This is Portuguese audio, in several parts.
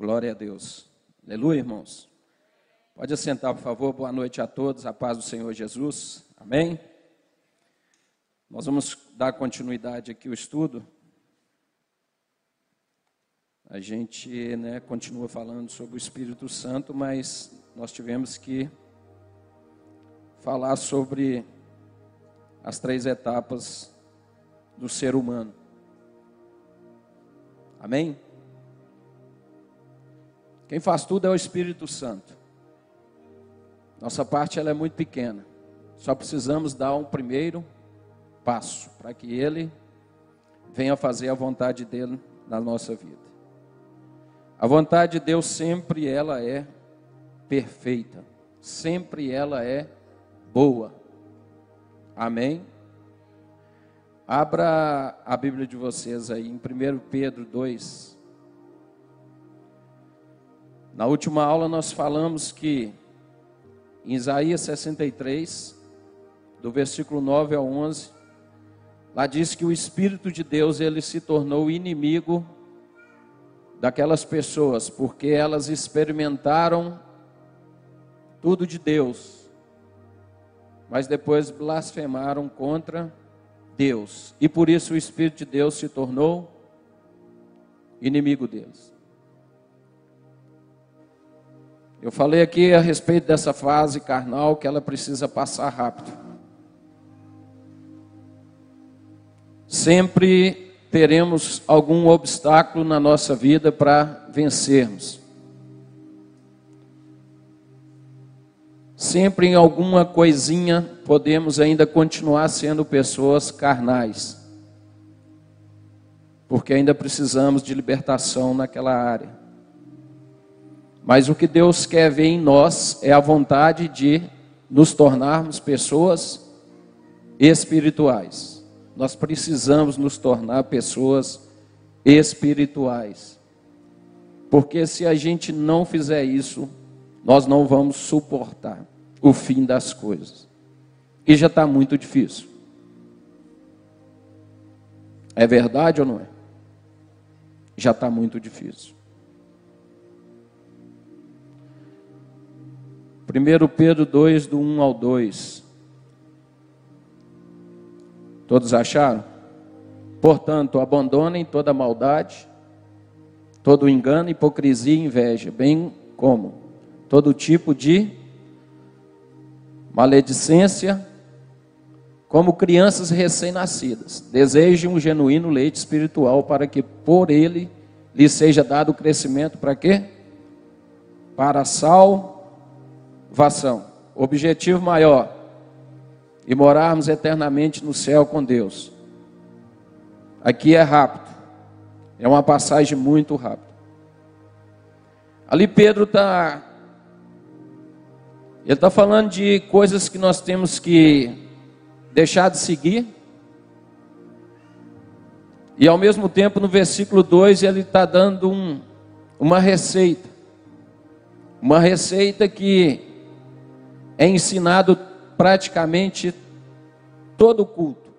Glória a Deus. Aleluia, irmãos. Pode assentar, por favor. Boa noite a todos. A paz do Senhor Jesus. Amém. Nós vamos dar continuidade aqui ao estudo. A gente né, continua falando sobre o Espírito Santo, mas nós tivemos que falar sobre as três etapas do ser humano. Amém? Quem faz tudo é o Espírito Santo. Nossa parte ela é muito pequena. Só precisamos dar um primeiro passo para que ele venha fazer a vontade dele na nossa vida. A vontade de Deus sempre ela é perfeita, sempre ela é boa. Amém? Abra a Bíblia de vocês aí em 1 Pedro 2, na última aula nós falamos que em Isaías 63, do versículo 9 ao 11, lá diz que o espírito de Deus ele se tornou inimigo daquelas pessoas, porque elas experimentaram tudo de Deus, mas depois blasfemaram contra Deus, e por isso o espírito de Deus se tornou inimigo deles. Eu falei aqui a respeito dessa fase carnal que ela precisa passar rápido. Sempre teremos algum obstáculo na nossa vida para vencermos. Sempre em alguma coisinha podemos ainda continuar sendo pessoas carnais. Porque ainda precisamos de libertação naquela área. Mas o que Deus quer ver em nós é a vontade de nos tornarmos pessoas espirituais. Nós precisamos nos tornar pessoas espirituais. Porque se a gente não fizer isso, nós não vamos suportar o fim das coisas. E já está muito difícil. É verdade ou não é? Já está muito difícil. 1 Pedro 2, do 1 ao 2. Todos acharam? Portanto, abandonem toda maldade, todo engano, hipocrisia e inveja, bem como todo tipo de maledicência, como crianças recém-nascidas. Desejem um genuíno leite espiritual para que por ele lhe seja dado o crescimento para quê? Para sal vação. Objetivo maior: e morarmos eternamente no céu com Deus. Aqui é rápido, é uma passagem muito rápida. Ali Pedro está. Ele está falando de coisas que nós temos que deixar de seguir. E ao mesmo tempo, no versículo 2, ele está dando um, uma receita. Uma receita que é ensinado praticamente todo o culto.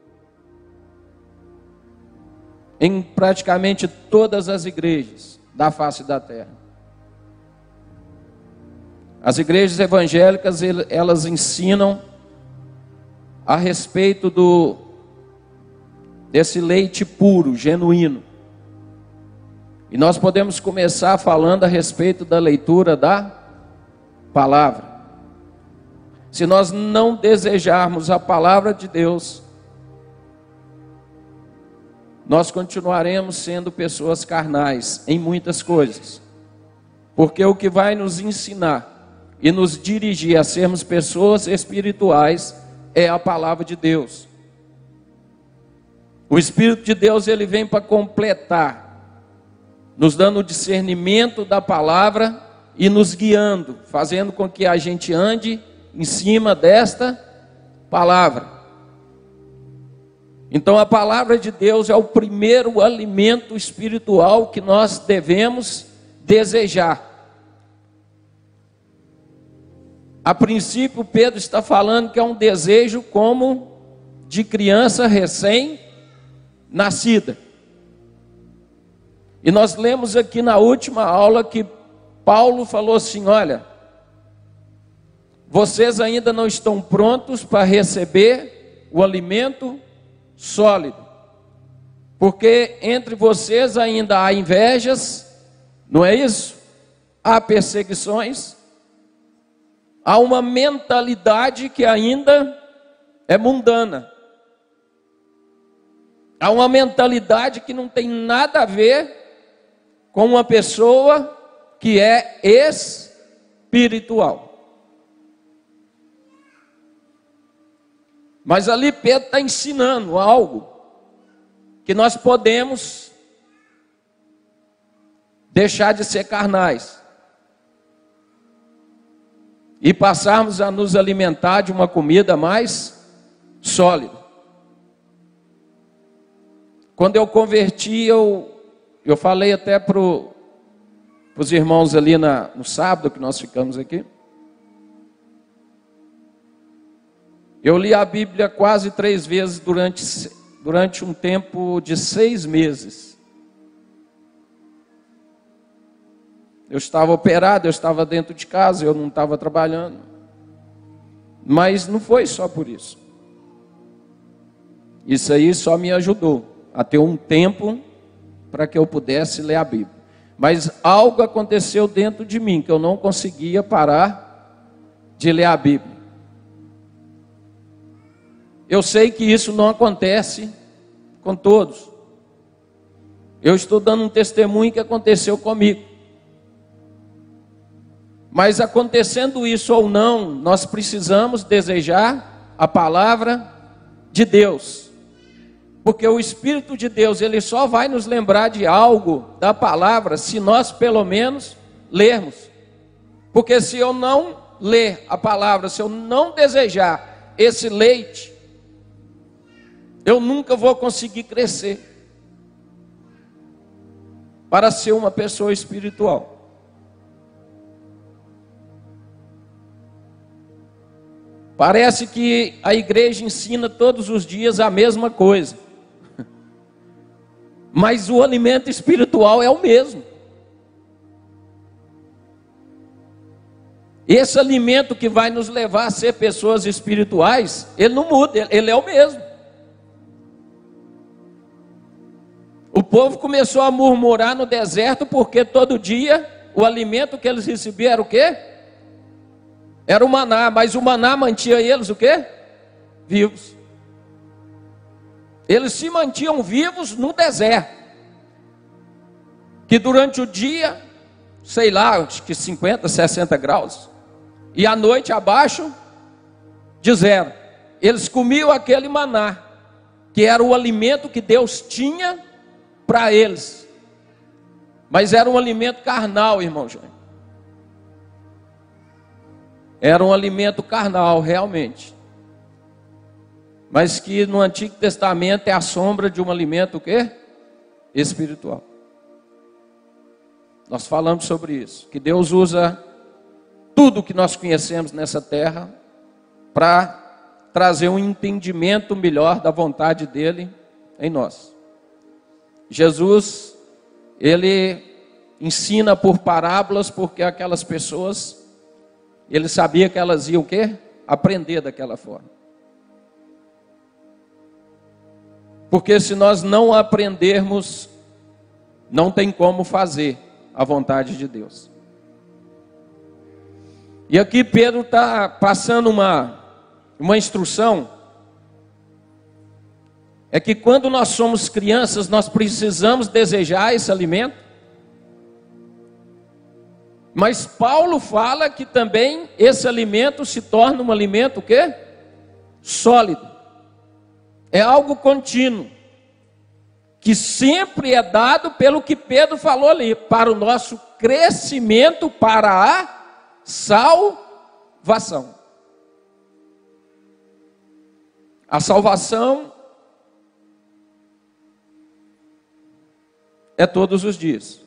Em praticamente todas as igrejas da face da terra. As igrejas evangélicas, elas ensinam a respeito do desse leite puro, genuíno. E nós podemos começar falando a respeito da leitura da palavra. Se nós não desejarmos a palavra de Deus, nós continuaremos sendo pessoas carnais em muitas coisas. Porque o que vai nos ensinar e nos dirigir a sermos pessoas espirituais é a palavra de Deus. O Espírito de Deus ele vem para completar, nos dando o discernimento da palavra e nos guiando, fazendo com que a gente ande em cima desta palavra. Então a palavra de Deus é o primeiro alimento espiritual que nós devemos desejar. A princípio, Pedro está falando que é um desejo como de criança recém-nascida. E nós lemos aqui na última aula que Paulo falou assim: olha, vocês ainda não estão prontos para receber o alimento sólido, porque entre vocês ainda há invejas, não é isso? Há perseguições, há uma mentalidade que ainda é mundana. Há uma mentalidade que não tem nada a ver com uma pessoa que é espiritual. Mas ali Pedro está ensinando algo que nós podemos deixar de ser carnais e passarmos a nos alimentar de uma comida mais sólida. Quando eu converti, eu, eu falei até para os irmãos ali na, no sábado que nós ficamos aqui. Eu li a Bíblia quase três vezes durante, durante um tempo de seis meses. Eu estava operado, eu estava dentro de casa, eu não estava trabalhando. Mas não foi só por isso. Isso aí só me ajudou a ter um tempo para que eu pudesse ler a Bíblia. Mas algo aconteceu dentro de mim que eu não conseguia parar de ler a Bíblia. Eu sei que isso não acontece com todos. Eu estou dando um testemunho que aconteceu comigo. Mas acontecendo isso ou não, nós precisamos desejar a palavra de Deus. Porque o Espírito de Deus, ele só vai nos lembrar de algo da palavra se nós pelo menos lermos. Porque se eu não ler a palavra, se eu não desejar esse leite, eu nunca vou conseguir crescer para ser uma pessoa espiritual. Parece que a igreja ensina todos os dias a mesma coisa, mas o alimento espiritual é o mesmo. Esse alimento que vai nos levar a ser pessoas espirituais, ele não muda, ele é o mesmo. O povo começou a murmurar no deserto porque todo dia o alimento que eles recebiam era o quê? Era o maná, mas o maná mantinha eles o quê? Vivos. Eles se mantinham vivos no deserto. Que durante o dia, sei lá, acho que 50, 60 graus, e à noite abaixo de zero. Eles comiam aquele maná, que era o alimento que Deus tinha para eles. Mas era um alimento carnal, irmão João. Era um alimento carnal, realmente. Mas que no Antigo Testamento é a sombra de um alimento o quê? Espiritual. Nós falamos sobre isso, que Deus usa tudo que nós conhecemos nessa terra para trazer um entendimento melhor da vontade dele em nós. Jesus, ele ensina por parábolas, porque aquelas pessoas, ele sabia que elas iam o quê? Aprender daquela forma. Porque se nós não aprendermos, não tem como fazer a vontade de Deus. E aqui Pedro está passando uma, uma instrução é que quando nós somos crianças, nós precisamos desejar esse alimento. Mas Paulo fala que também esse alimento se torna um alimento o quê? Sólido. É algo contínuo. Que sempre é dado pelo que Pedro falou ali, para o nosso crescimento, para a salvação. A salvação é todos os dias.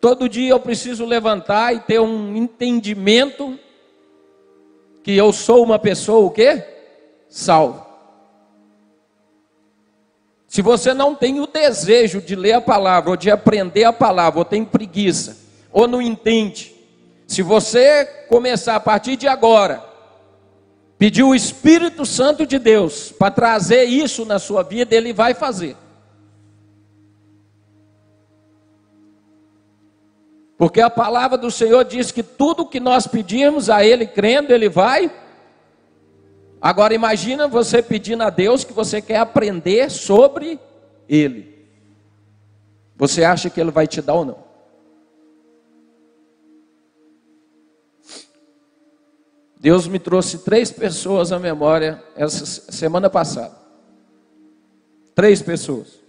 Todo dia eu preciso levantar e ter um entendimento que eu sou uma pessoa o quê? Salvo. Se você não tem o desejo de ler a palavra, ou de aprender a palavra, ou tem preguiça, ou não entende, se você começar a partir de agora, pedir o Espírito Santo de Deus para trazer isso na sua vida, ele vai fazer. Porque a palavra do Senhor diz que tudo que nós pedimos a Ele crendo, Ele vai Agora imagina você pedindo a Deus que você quer aprender sobre Ele. Você acha que Ele vai te dar ou não? Deus me trouxe três pessoas à memória essa semana passada. Três pessoas.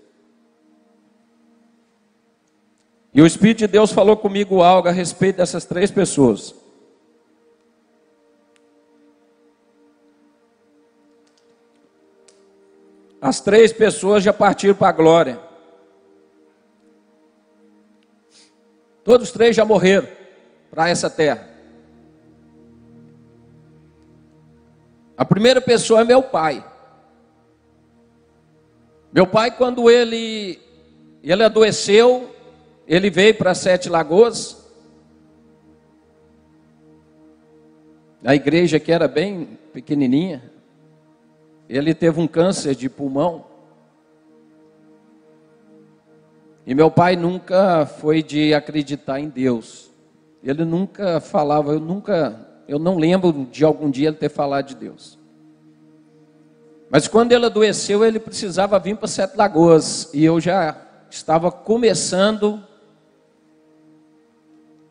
E o Espírito de Deus falou comigo algo a respeito dessas três pessoas. As três pessoas já partiram para a glória. Todos três já morreram para essa terra. A primeira pessoa é meu pai. Meu pai, quando ele, ele adoeceu, ele veio para Sete Lagoas. A igreja que era bem pequenininha. Ele teve um câncer de pulmão. E meu pai nunca foi de acreditar em Deus. Ele nunca falava, eu nunca, eu não lembro de algum dia ele ter falado de Deus. Mas quando ele adoeceu, ele precisava vir para Sete Lagoas. E eu já estava começando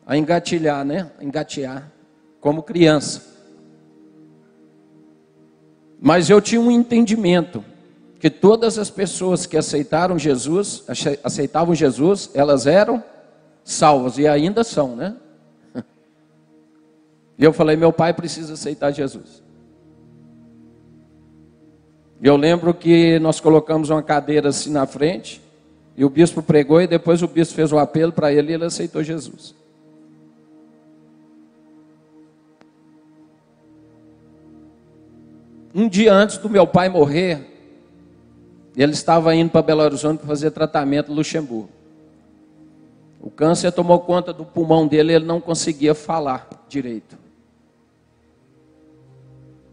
a engatilhar, né? Engatear, como criança. Mas eu tinha um entendimento que todas as pessoas que aceitaram Jesus, aceitavam Jesus, elas eram salvas e ainda são, né? E eu falei, meu pai precisa aceitar Jesus. Eu lembro que nós colocamos uma cadeira assim na frente, e o bispo pregou, e depois o bispo fez o apelo para ele e ele aceitou Jesus. Um dia antes do meu pai morrer, ele estava indo para Belo Horizonte para fazer tratamento no Luxemburgo. O câncer tomou conta do pulmão dele ele não conseguia falar direito.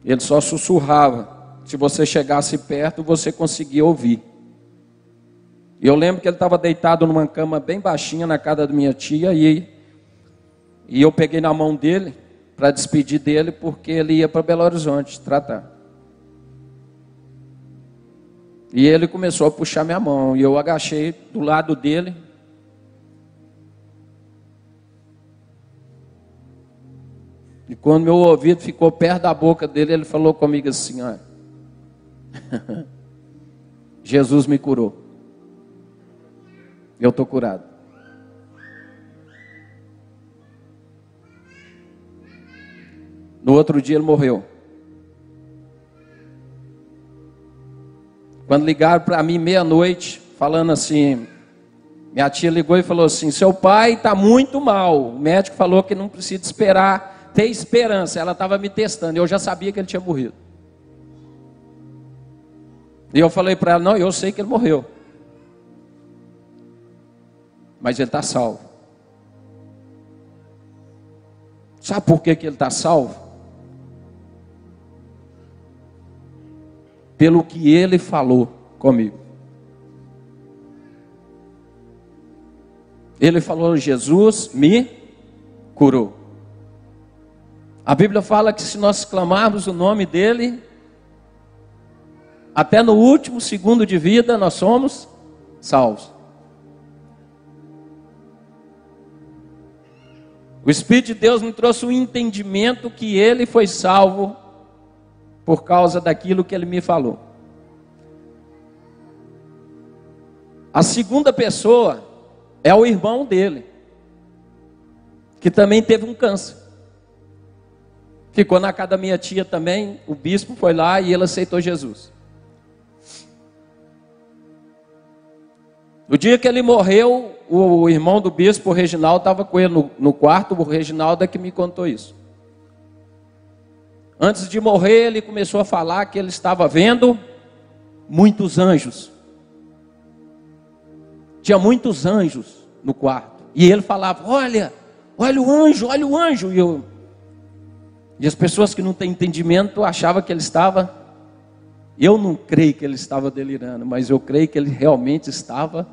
Ele só sussurrava. Se você chegasse perto, você conseguia ouvir. E eu lembro que ele estava deitado numa cama bem baixinha na casa da minha tia e, e eu peguei na mão dele para despedir dele porque ele ia para Belo Horizonte tratar. E ele começou a puxar minha mão. E eu agachei do lado dele. E quando meu ouvido ficou perto da boca dele, ele falou comigo assim: ó, Jesus me curou. Eu estou curado. No outro dia ele morreu. Quando ligaram para mim meia-noite, falando assim, minha tia ligou e falou assim: seu pai está muito mal. O médico falou que não precisa esperar, ter esperança. Ela estava me testando, eu já sabia que ele tinha morrido. E eu falei para ela: não, eu sei que ele morreu. Mas ele está salvo. Sabe por que, que ele está salvo? Pelo que ele falou comigo. Ele falou: Jesus me curou. A Bíblia fala que se nós clamarmos o nome dele, até no último segundo de vida nós somos salvos. O Espírito de Deus me trouxe o um entendimento que ele foi salvo por causa daquilo que ele me falou. A segunda pessoa é o irmão dele, que também teve um câncer. Ficou na casa da minha tia também, o bispo foi lá e ele aceitou Jesus. No dia que ele morreu, o irmão do bispo, o Reginaldo, estava com ele no, no quarto, o Reginaldo é que me contou isso. Antes de morrer, ele começou a falar que ele estava vendo muitos anjos. tinha muitos anjos no quarto. E ele falava: Olha, olha o anjo, olha o anjo. E, eu, e as pessoas que não têm entendimento achavam que ele estava. Eu não creio que ele estava delirando, mas eu creio que ele realmente estava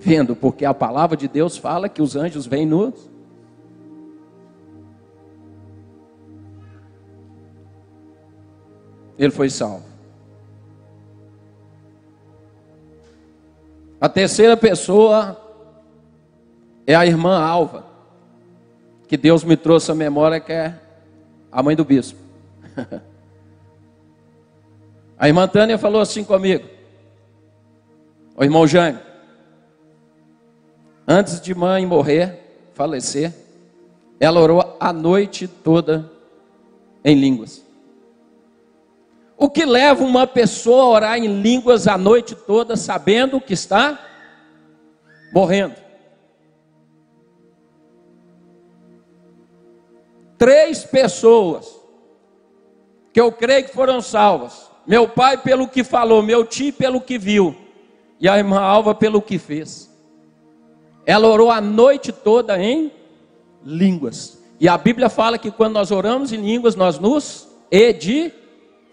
vendo, porque a palavra de Deus fala que os anjos vêm nos. Ele foi salvo. A terceira pessoa é a irmã Alva, que Deus me trouxe a memória, que é a mãe do bispo. A irmã Tânia falou assim comigo: O irmão Jânio, antes de mãe morrer, falecer, ela orou a noite toda em línguas. O que leva uma pessoa a orar em línguas a noite toda sabendo que está morrendo? Três pessoas que eu creio que foram salvas. Meu pai pelo que falou, meu tio pelo que viu, e a irmã Alva pelo que fez. Ela orou a noite toda em línguas. E a Bíblia fala que quando nós oramos em línguas, nós nos edificamos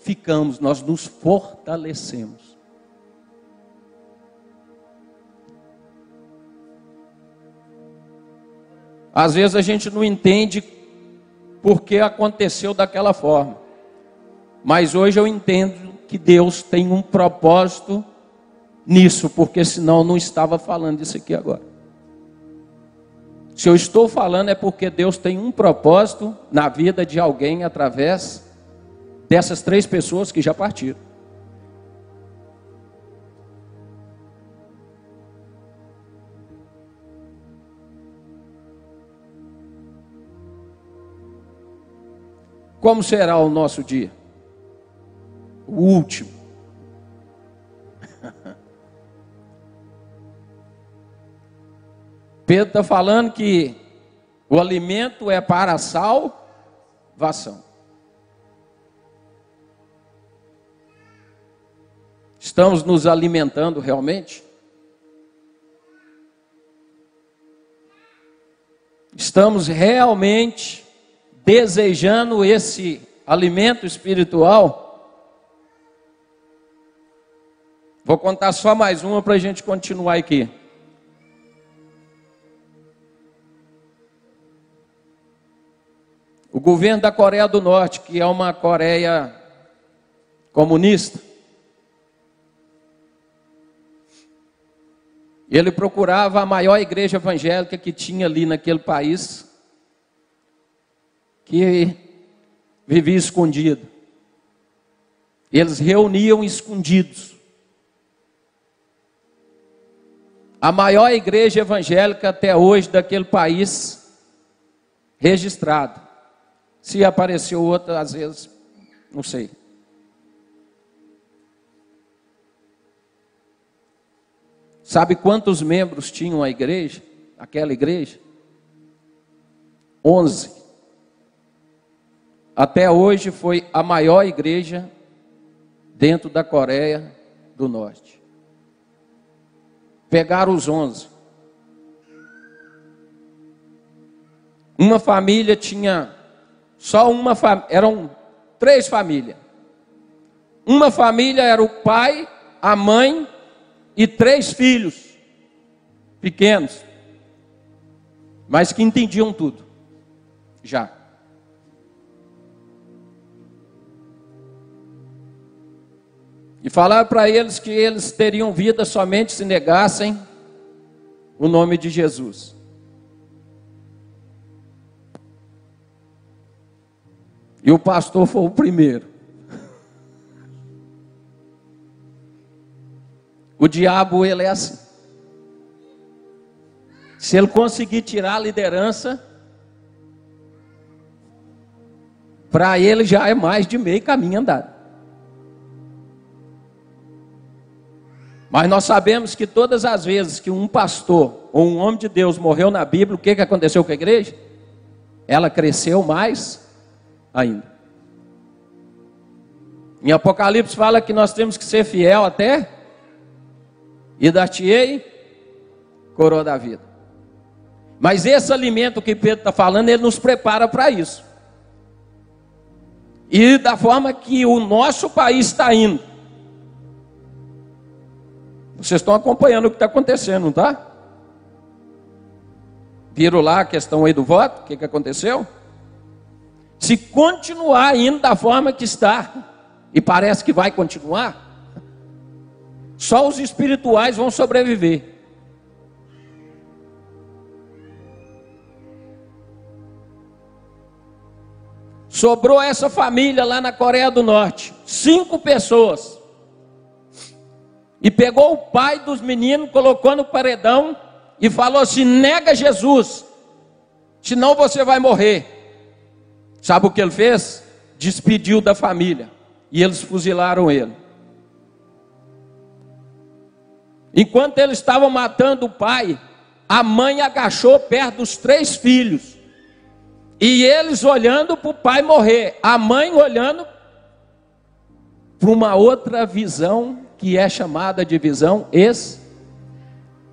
ficamos, nós nos fortalecemos. Às vezes a gente não entende por que aconteceu daquela forma. Mas hoje eu entendo que Deus tem um propósito nisso, porque senão não estava falando isso aqui agora. Se eu estou falando é porque Deus tem um propósito na vida de alguém através dessas três pessoas que já partiram. Como será o nosso dia? O último. Pedro está falando que o alimento é para salvação. Estamos nos alimentando realmente? Estamos realmente desejando esse alimento espiritual? Vou contar só mais uma para a gente continuar aqui. O governo da Coreia do Norte, que é uma Coreia comunista, Ele procurava a maior igreja evangélica que tinha ali naquele país, que vivia escondido. Eles reuniam escondidos. A maior igreja evangélica até hoje daquele país registrado. Se apareceu outra, às vezes, não sei. Sabe quantos membros tinham a igreja? Aquela igreja? Onze. Até hoje foi a maior igreja dentro da Coreia do Norte. Pegaram os onze. Uma família tinha só uma família, eram três famílias. Uma família era o pai, a mãe e três filhos pequenos, mas que entendiam tudo, já. E falar para eles que eles teriam vida somente se negassem o nome de Jesus. E o pastor foi o primeiro. O diabo, ele é assim. Se ele conseguir tirar a liderança, para ele já é mais de meio caminho andado. Mas nós sabemos que todas as vezes que um pastor ou um homem de Deus morreu na Bíblia, o que, que aconteceu com a igreja? Ela cresceu mais ainda. Em Apocalipse fala que nós temos que ser fiel até e dar-te-ei coroa da vida. Mas esse alimento que Pedro está falando, ele nos prepara para isso. E da forma que o nosso país está indo. Vocês estão acompanhando o que está acontecendo, não está? Viram lá a questão aí do voto? O que, que aconteceu? Se continuar indo da forma que está, e parece que vai continuar, só os espirituais vão sobreviver. Sobrou essa família lá na Coreia do Norte, cinco pessoas. E pegou o pai dos meninos, colocou no paredão e falou assim: nega Jesus, senão você vai morrer. Sabe o que ele fez? Despediu da família e eles fuzilaram ele. Enquanto eles estavam matando o pai, a mãe agachou perto dos três filhos. E eles olhando para o pai morrer, a mãe olhando para uma outra visão que é chamada de visão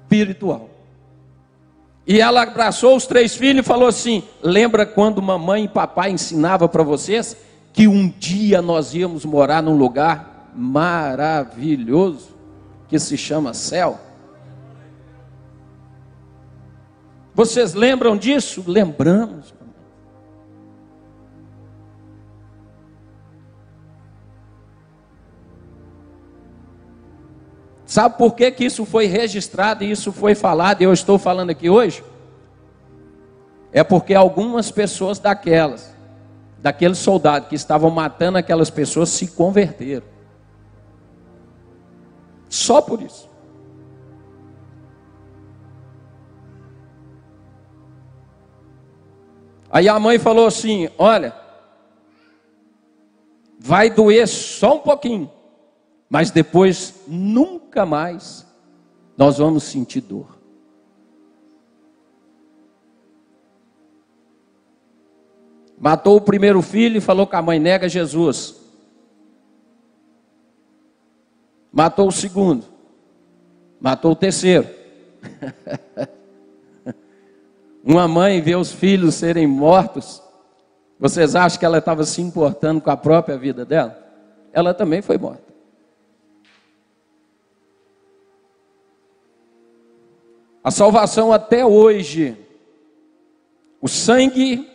espiritual. E ela abraçou os três filhos e falou assim: Lembra quando mamãe e papai ensinava para vocês que um dia nós íamos morar num lugar maravilhoso que se chama céu? Vocês lembram disso? Lembramos. Sabe por que, que isso foi registrado e isso foi falado e eu estou falando aqui hoje? É porque algumas pessoas daquelas, daqueles soldados que estavam matando aquelas pessoas, se converteram. Só por isso. Aí a mãe falou assim: Olha, vai doer só um pouquinho. Mas depois, nunca mais, nós vamos sentir dor. Matou o primeiro filho e falou com a mãe: nega Jesus. Matou o segundo. Matou o terceiro. Uma mãe vê os filhos serem mortos. Vocês acham que ela estava se importando com a própria vida dela? Ela também foi morta. A salvação até hoje, o sangue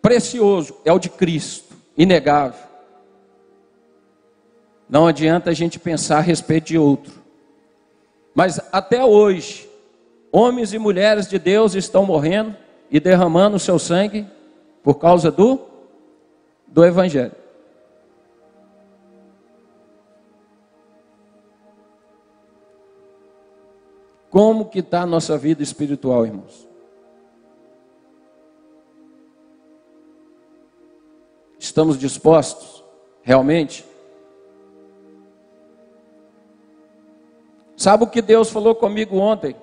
precioso é o de Cristo, inegável. Não adianta a gente pensar a respeito de outro. Mas até hoje, homens e mulheres de Deus estão morrendo e derramando o seu sangue por causa do do evangelho. Como que está a nossa vida espiritual, irmãos? Estamos dispostos, realmente? Sabe o que Deus falou comigo ontem?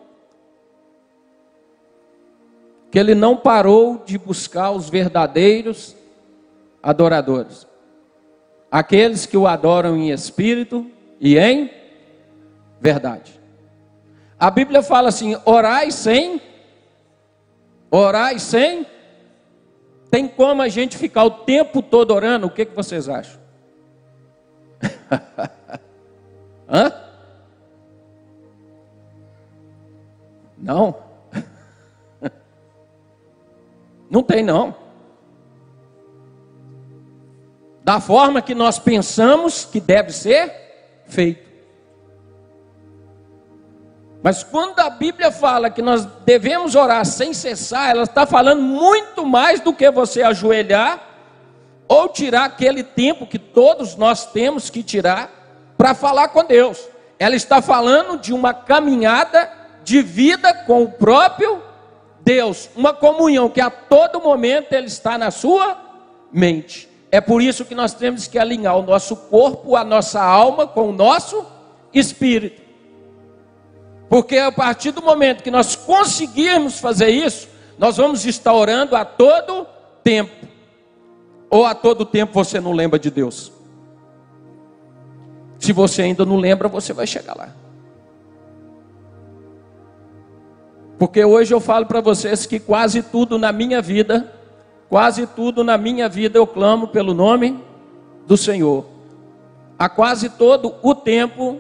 Que Ele não parou de buscar os verdadeiros adoradores, aqueles que o adoram em espírito e em verdade. A Bíblia fala assim: orai sem, orai sem. Tem como a gente ficar o tempo todo orando? O que, que vocês acham? Hã? Não. Não tem não. Da forma que nós pensamos que deve ser feito. Mas quando a Bíblia fala que nós devemos orar sem cessar, ela está falando muito mais do que você ajoelhar ou tirar aquele tempo que todos nós temos que tirar para falar com Deus. Ela está falando de uma caminhada de vida com o próprio Deus, uma comunhão que a todo momento ele está na sua mente. É por isso que nós temos que alinhar o nosso corpo, a nossa alma com o nosso espírito. Porque a partir do momento que nós conseguirmos fazer isso, nós vamos estar orando a todo tempo. Ou a todo tempo você não lembra de Deus. Se você ainda não lembra, você vai chegar lá. Porque hoje eu falo para vocês que quase tudo na minha vida, quase tudo na minha vida eu clamo pelo nome do Senhor. Há quase todo o tempo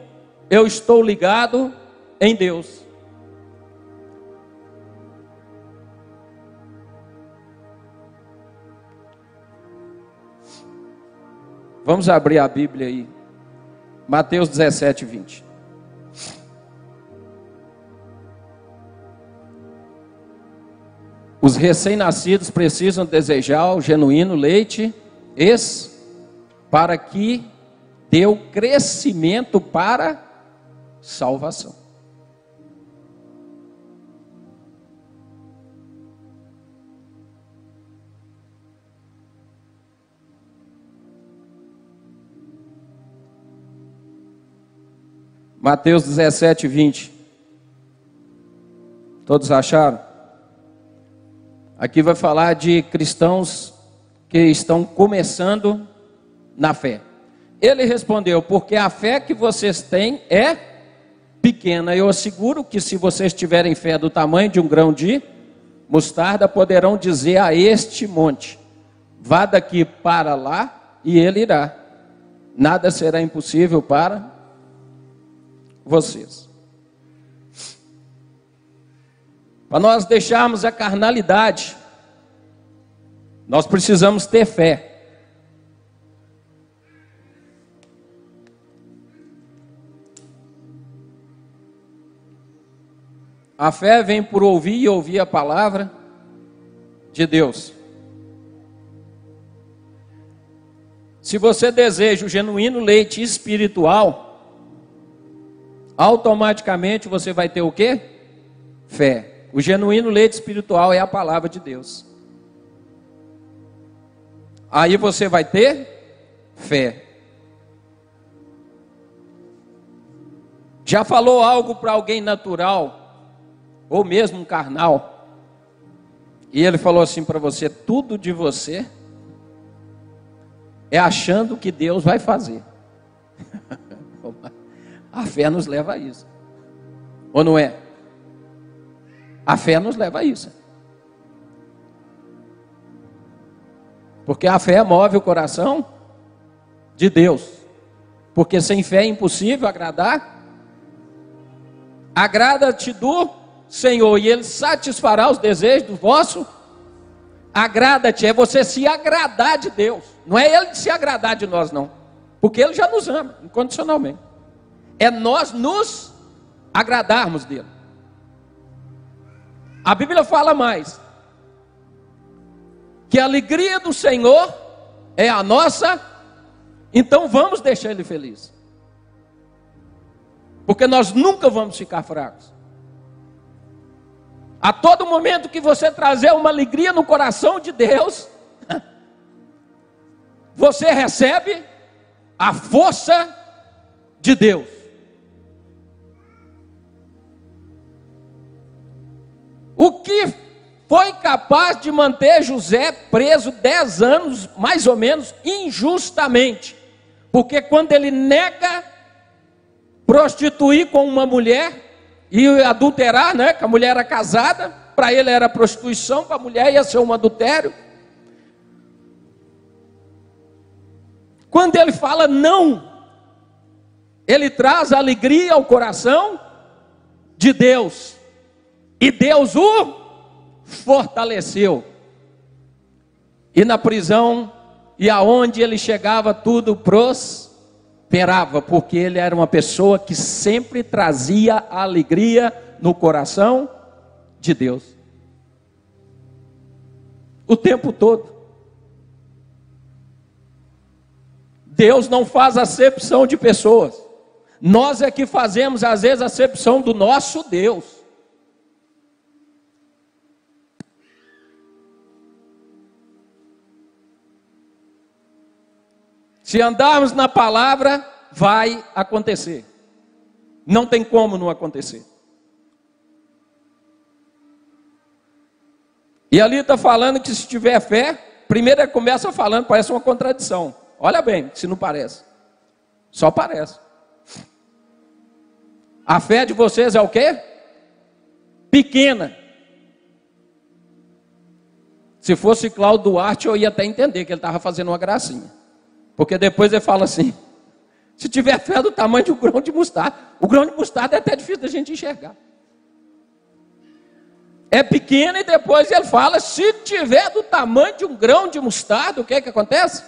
eu estou ligado em Deus. Vamos abrir a Bíblia aí. Mateus 17, 20. Os recém-nascidos precisam desejar o genuíno leite, esse, para que dê o crescimento para salvação. Mateus 17, 20. Todos acharam? Aqui vai falar de cristãos que estão começando na fé. Ele respondeu: Porque a fé que vocês têm é pequena. Eu asseguro que se vocês tiverem fé do tamanho de um grão de mostarda, poderão dizer a este monte: Vá daqui para lá, e ele irá. Nada será impossível para vocês. Para nós deixarmos a carnalidade, nós precisamos ter fé. A fé vem por ouvir e ouvir a palavra de Deus. Se você deseja o genuíno leite espiritual, automaticamente você vai ter o quê? Fé. O genuíno leite espiritual é a palavra de Deus. Aí você vai ter fé. Já falou algo para alguém natural, ou mesmo um carnal, e ele falou assim para você: tudo de você é achando que Deus vai fazer. A fé nos leva a isso. Ou não é? A fé nos leva a isso. Porque a fé move o coração de Deus. Porque sem fé é impossível agradar. Agrada-te do Senhor e Ele satisfará os desejos do vosso. Agrada-te é você se agradar de Deus. Não é Ele se agradar de nós, não. Porque Ele já nos ama incondicionalmente é nós nos agradarmos dele. A Bíblia fala mais que a alegria do Senhor é a nossa, então vamos deixar ele feliz. Porque nós nunca vamos ficar fracos. A todo momento que você trazer uma alegria no coração de Deus, você recebe a força de Deus. O que foi capaz de manter José preso dez anos, mais ou menos, injustamente. Porque quando ele nega prostituir com uma mulher e adulterar, né? Que a mulher era casada, para ele era prostituição, para a mulher ia ser um adultério. Quando ele fala não, ele traz alegria ao coração de Deus. E Deus o fortaleceu. E na prisão e aonde ele chegava, tudo prosperava, porque ele era uma pessoa que sempre trazia alegria no coração de Deus. O tempo todo. Deus não faz acepção de pessoas. Nós é que fazemos, às vezes, acepção do nosso Deus. Se andarmos na palavra, vai acontecer. Não tem como não acontecer. E ali está falando que se tiver fé, primeiro começa falando, parece uma contradição. Olha bem, se não parece. Só parece. A fé de vocês é o quê? pequena. Se fosse Cláudio Duarte, eu ia até entender que ele estava fazendo uma gracinha. Porque depois ele fala assim: se tiver fé do tamanho de um grão de mostarda, o grão de mostarda é até difícil da gente enxergar. É pequeno e depois ele fala: se tiver do tamanho de um grão de mostarda, o que é que acontece?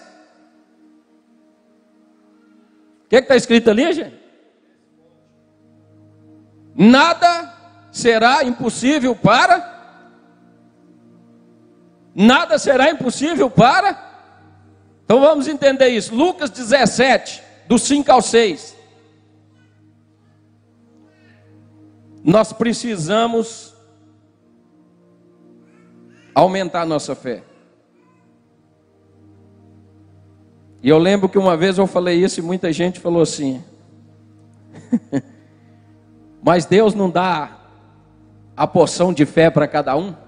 O que é está escrito ali, gente? Nada será impossível para. Nada será impossível para. Então vamos entender isso. Lucas 17, do 5 ao 6. Nós precisamos aumentar nossa fé. E eu lembro que uma vez eu falei isso e muita gente falou assim: Mas Deus não dá a porção de fé para cada um?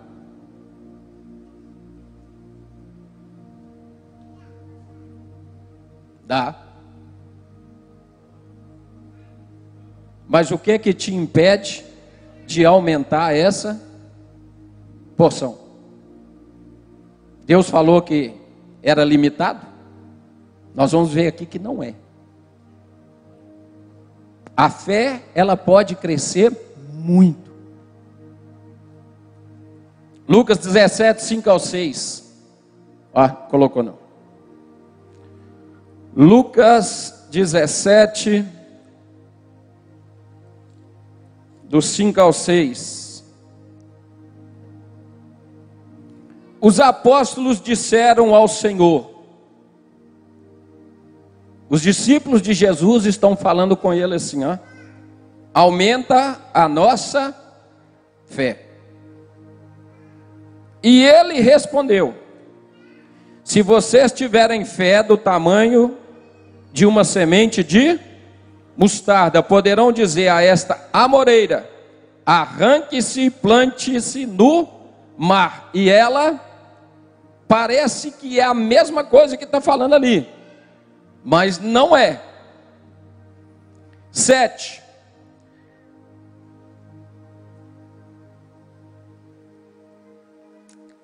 Dá. Mas o que é que te impede de aumentar essa porção? Deus falou que era limitado? Nós vamos ver aqui que não é. A fé, ela pode crescer muito. Lucas 17, 5 ao 6. Ah, colocou não. Lucas 17, do 5 ao 6. Os apóstolos disseram ao Senhor: os discípulos de Jesus estão falando com ele assim, ó. Aumenta a nossa fé. E ele respondeu: Se vocês tiverem fé do tamanho de uma semente de mostarda, poderão dizer a esta amoreira: arranque-se, plante-se no mar. E ela parece que é a mesma coisa que está falando ali mas não é. Sete.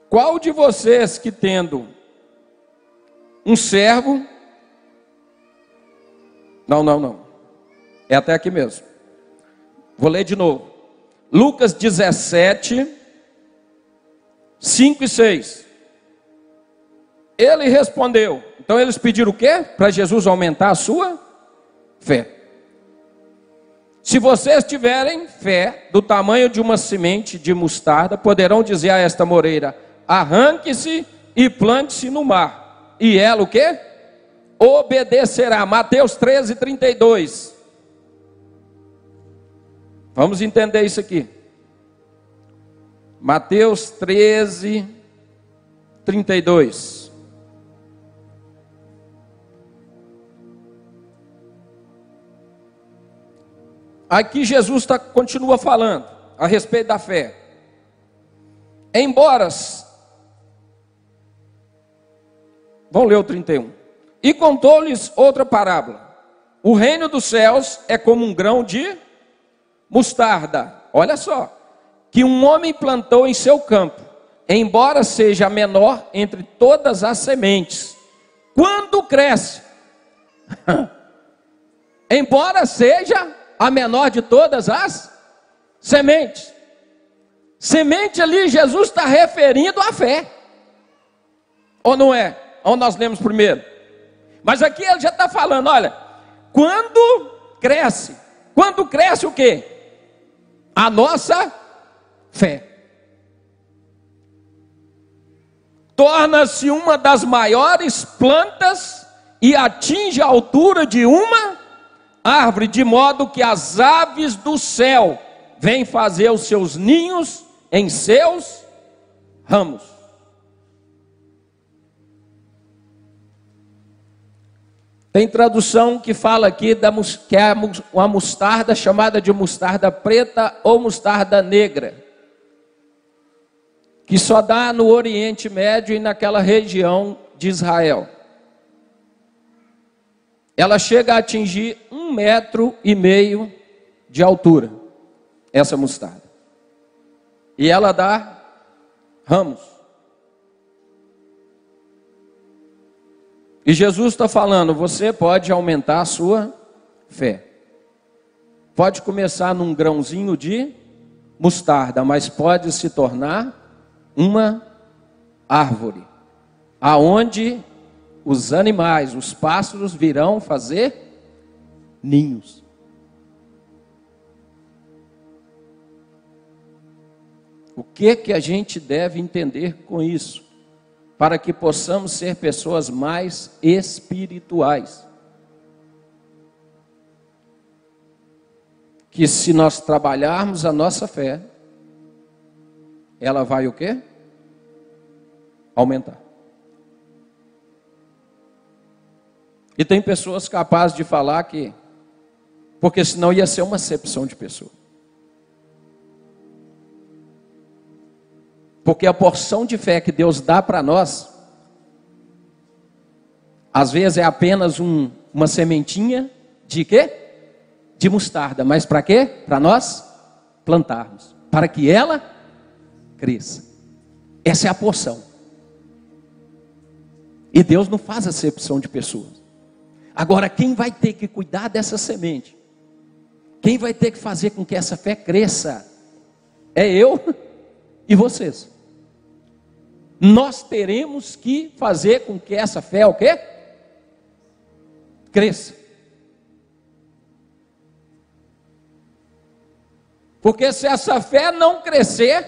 Qual de vocês que tendo um servo. Não, não, não. É até aqui mesmo. Vou ler de novo. Lucas 17, 5 e 6. Ele respondeu: então eles pediram o quê? Para Jesus aumentar a sua fé. Se vocês tiverem fé do tamanho de uma semente de mostarda, poderão dizer a esta moreira: arranque-se e plante-se no mar. E ela o quê? Obedecerá. Mateus 13, 32. Vamos entender isso aqui. Mateus 13, 32. Aqui Jesus tá, continua falando a respeito da fé. Embora. Vamos ler o 31. E contou-lhes outra parábola. O reino dos céus é como um grão de mostarda. Olha só. Que um homem plantou em seu campo, embora seja a menor entre todas as sementes. Quando cresce, embora seja a menor de todas as sementes. Semente ali, Jesus está referindo à fé. Ou não é? Ou nós lemos primeiro? Mas aqui ele já está falando: olha, quando cresce, quando cresce o que? A nossa fé. Torna-se uma das maiores plantas e atinge a altura de uma árvore, de modo que as aves do céu vêm fazer os seus ninhos em seus ramos. Tem tradução que fala aqui da, que é uma mostarda chamada de mostarda preta ou mostarda negra, que só dá no Oriente Médio e naquela região de Israel ela chega a atingir um metro e meio de altura, essa mostarda. e ela dá ramos. E Jesus está falando: você pode aumentar a sua fé. Pode começar num grãozinho de mostarda, mas pode se tornar uma árvore, aonde os animais, os pássaros virão fazer ninhos. O que que a gente deve entender com isso? Para que possamos ser pessoas mais espirituais. Que se nós trabalharmos a nossa fé, ela vai o quê? Aumentar. E tem pessoas capazes de falar que, porque senão ia ser uma acepção de pessoa. Porque a porção de fé que Deus dá para nós, às vezes é apenas um, uma sementinha de quê? De mostarda. Mas para quê? Para nós plantarmos. Para que ela cresça. Essa é a porção. E Deus não faz acepção de pessoas. Agora, quem vai ter que cuidar dessa semente? Quem vai ter que fazer com que essa fé cresça? É eu e vocês nós teremos que fazer com que essa fé o quê? Cresça. Porque se essa fé não crescer,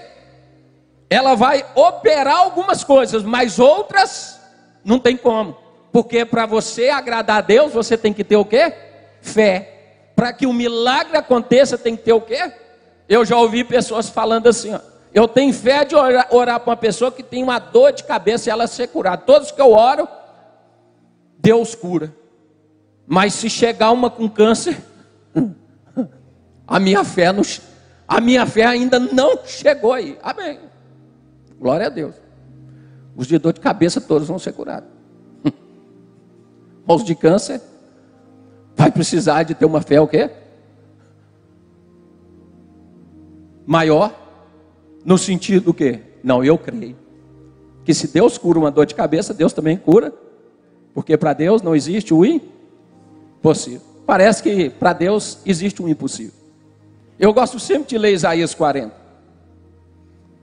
ela vai operar algumas coisas, mas outras não tem como. Porque para você agradar a Deus, você tem que ter o quê? Fé. Para que o milagre aconteça, tem que ter o quê? Eu já ouvi pessoas falando assim, ó, eu tenho fé de orar, orar para uma pessoa que tem uma dor de cabeça e ela ser curada. Todos que eu oro, Deus cura. Mas se chegar uma com câncer, a minha fé não, a minha fé ainda não chegou aí. Amém. Glória a Deus. Os de dor de cabeça todos vão ser curados. Os de câncer vai precisar de ter uma fé o quê? Maior no sentido que, não, eu creio. Que se Deus cura uma dor de cabeça, Deus também cura. Porque para Deus não existe o impossível. Parece que para Deus existe um impossível. Eu gosto sempre de ler Isaías 40.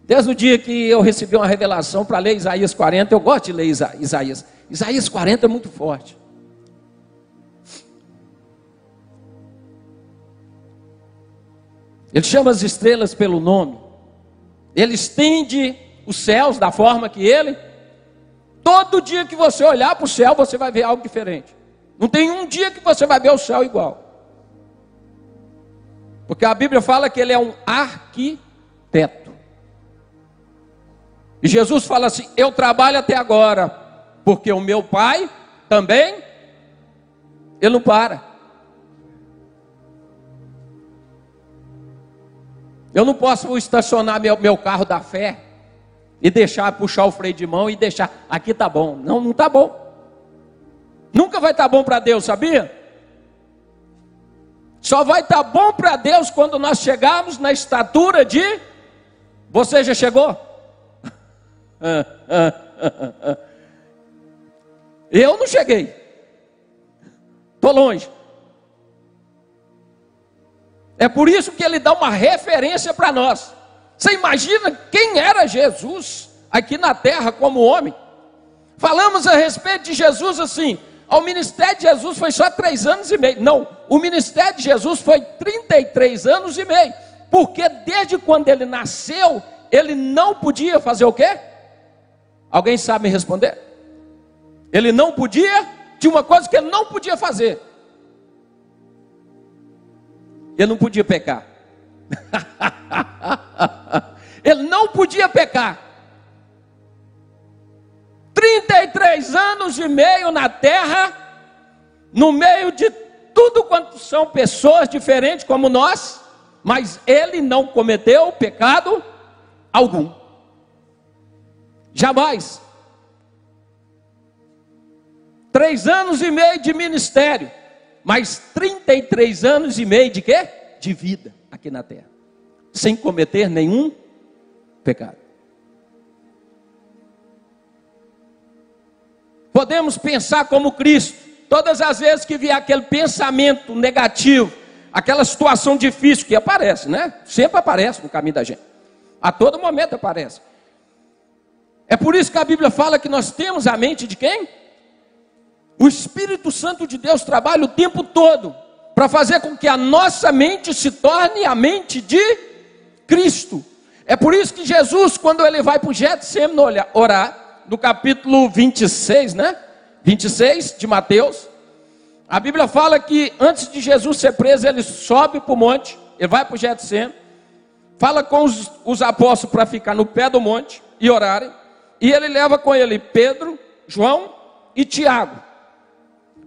Desde o dia que eu recebi uma revelação para ler Isaías 40, eu gosto de ler Isaías. Isaías 40 é muito forte. Ele chama as estrelas pelo nome. Ele estende os céus da forma que ele. Todo dia que você olhar para o céu, você vai ver algo diferente. Não tem um dia que você vai ver o céu igual. Porque a Bíblia fala que ele é um arquiteto. E Jesus fala assim: Eu trabalho até agora, porque o meu pai também, ele não para. Eu não posso estacionar meu, meu carro da fé e deixar puxar o freio de mão e deixar aqui tá bom. Não, não tá bom. Nunca vai estar tá bom para Deus, sabia? Só vai estar tá bom para Deus quando nós chegarmos na estatura de você já chegou? Eu não cheguei. Estou longe. É por isso que ele dá uma referência para nós. Você imagina quem era Jesus aqui na terra como homem? Falamos a respeito de Jesus assim. O ministério de Jesus foi só três anos e meio. Não, o ministério de Jesus foi 33 anos e meio. Porque desde quando ele nasceu, ele não podia fazer o quê? Alguém sabe me responder? Ele não podia, tinha uma coisa que ele não podia fazer. Ele não podia pecar. Ele não podia pecar. 33 anos e meio na terra, no meio de tudo quanto são pessoas diferentes como nós, mas ele não cometeu pecado algum. Jamais. Três anos e meio de ministério mais 33 anos e meio de quê? De vida aqui na terra. Sem cometer nenhum pecado. Podemos pensar como Cristo. Todas as vezes que vier aquele pensamento negativo, aquela situação difícil que aparece, né? Sempre aparece no caminho da gente. A todo momento aparece. É por isso que a Bíblia fala que nós temos a mente de quem? O Espírito Santo de Deus trabalha o tempo todo para fazer com que a nossa mente se torne a mente de Cristo. É por isso que Jesus, quando ele vai para o Getsemane orar, no capítulo 26, né? 26 de Mateus, a Bíblia fala que antes de Jesus ser preso, ele sobe para o monte, ele vai para o Getsemane, fala com os, os apóstolos para ficar no pé do monte e orarem, e ele leva com ele Pedro, João e Tiago.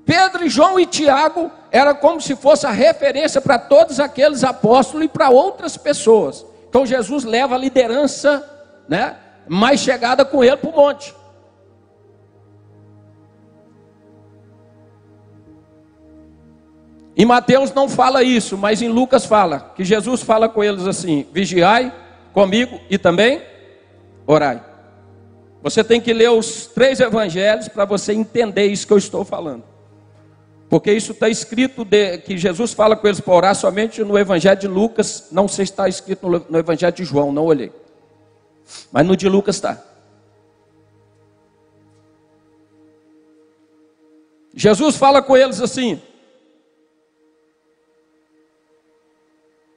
Pedro, João e Tiago era como se fosse a referência para todos aqueles apóstolos e para outras pessoas. Então Jesus leva a liderança, né, mais chegada com ele para o monte. Em Mateus não fala isso, mas em Lucas fala, que Jesus fala com eles assim: vigiai comigo e também orai. Você tem que ler os três evangelhos para você entender isso que eu estou falando. Porque isso está escrito de, que Jesus fala com eles para orar somente no Evangelho de Lucas, não sei se está escrito no, no Evangelho de João, não olhei. Mas no de Lucas está. Jesus fala com eles assim: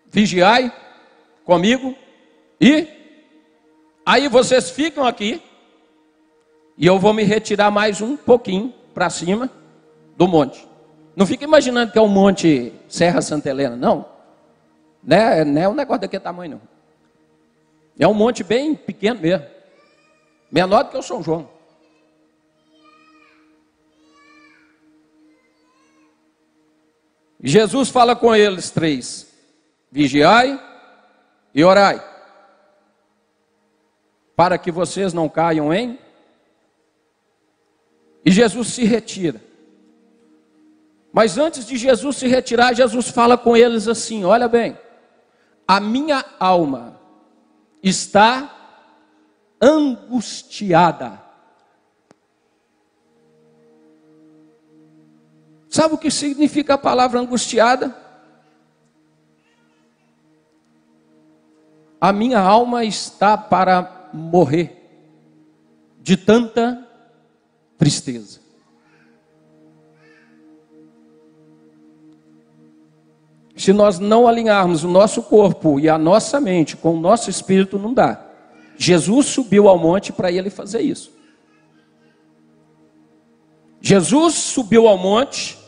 vigiai comigo e aí vocês ficam aqui e eu vou me retirar mais um pouquinho para cima do monte. Não fica imaginando que é um monte Serra Santa Helena, não. Não é, não é um negócio daquele tamanho, não. É um monte bem pequeno mesmo. Menor do que o São João. Jesus fala com eles três: vigiai e orai, para que vocês não caiam em. E Jesus se retira. Mas antes de Jesus se retirar, Jesus fala com eles assim: olha bem, a minha alma está angustiada. Sabe o que significa a palavra angustiada? A minha alma está para morrer de tanta tristeza. Se nós não alinharmos o nosso corpo e a nossa mente com o nosso espírito, não dá. Jesus subiu ao monte para ele fazer isso. Jesus subiu ao monte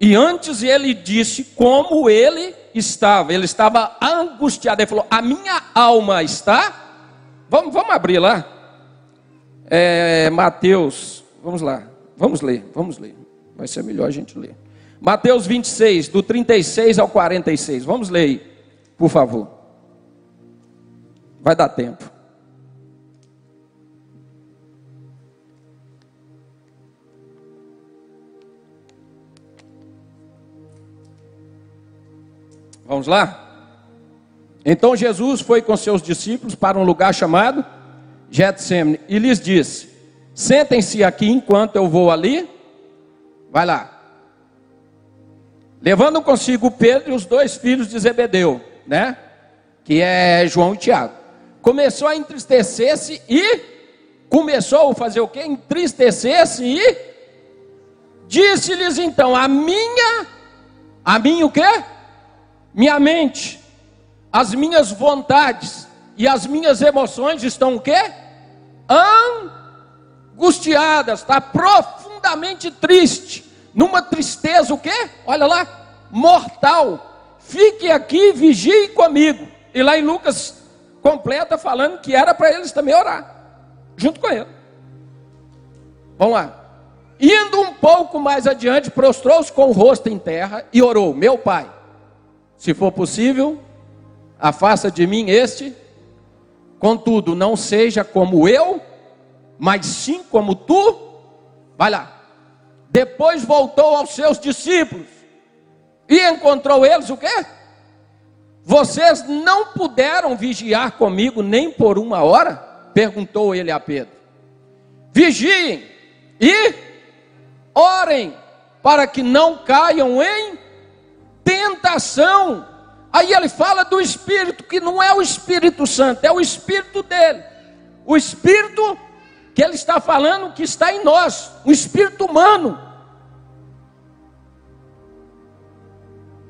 e antes ele disse como ele estava. Ele estava angustiado. Ele falou: A minha alma está. Vamos, vamos abrir lá. É, Mateus. Vamos lá. Vamos ler. Vamos ler. Vai ser melhor a gente ler. Mateus 26, do 36 ao 46. Vamos ler aí, por favor. Vai dar tempo. Vamos lá? Então Jesus foi com seus discípulos para um lugar chamado Getsemane e lhes disse: Sentem-se aqui enquanto eu vou ali. Vai lá. Levando consigo Pedro e os dois filhos de Zebedeu, né? Que é João e Tiago. Começou a entristecer-se e começou a fazer o quê? Entristecer-se e disse-lhes então: A minha, a minha o quê? Minha mente, as minhas vontades e as minhas emoções estão o quê? Angustiadas, está profundamente triste numa tristeza o quê? Olha lá, mortal. Fique aqui, vigie comigo. E lá em Lucas completa falando que era para eles também orar, junto com ele. Vamos lá. Indo um pouco mais adiante, prostrou-se com o rosto em terra e orou: Meu pai, se for possível, afasta de mim este, contudo, não seja como eu, mas sim como tu. Vai lá. Depois voltou aos seus discípulos e encontrou eles o quê? Vocês não puderam vigiar comigo nem por uma hora? Perguntou ele a Pedro. Vigiem e orem para que não caiam em tentação. Aí ele fala do Espírito, que não é o Espírito Santo, é o Espírito dele. O Espírito que ele está falando que está em nós, o Espírito humano.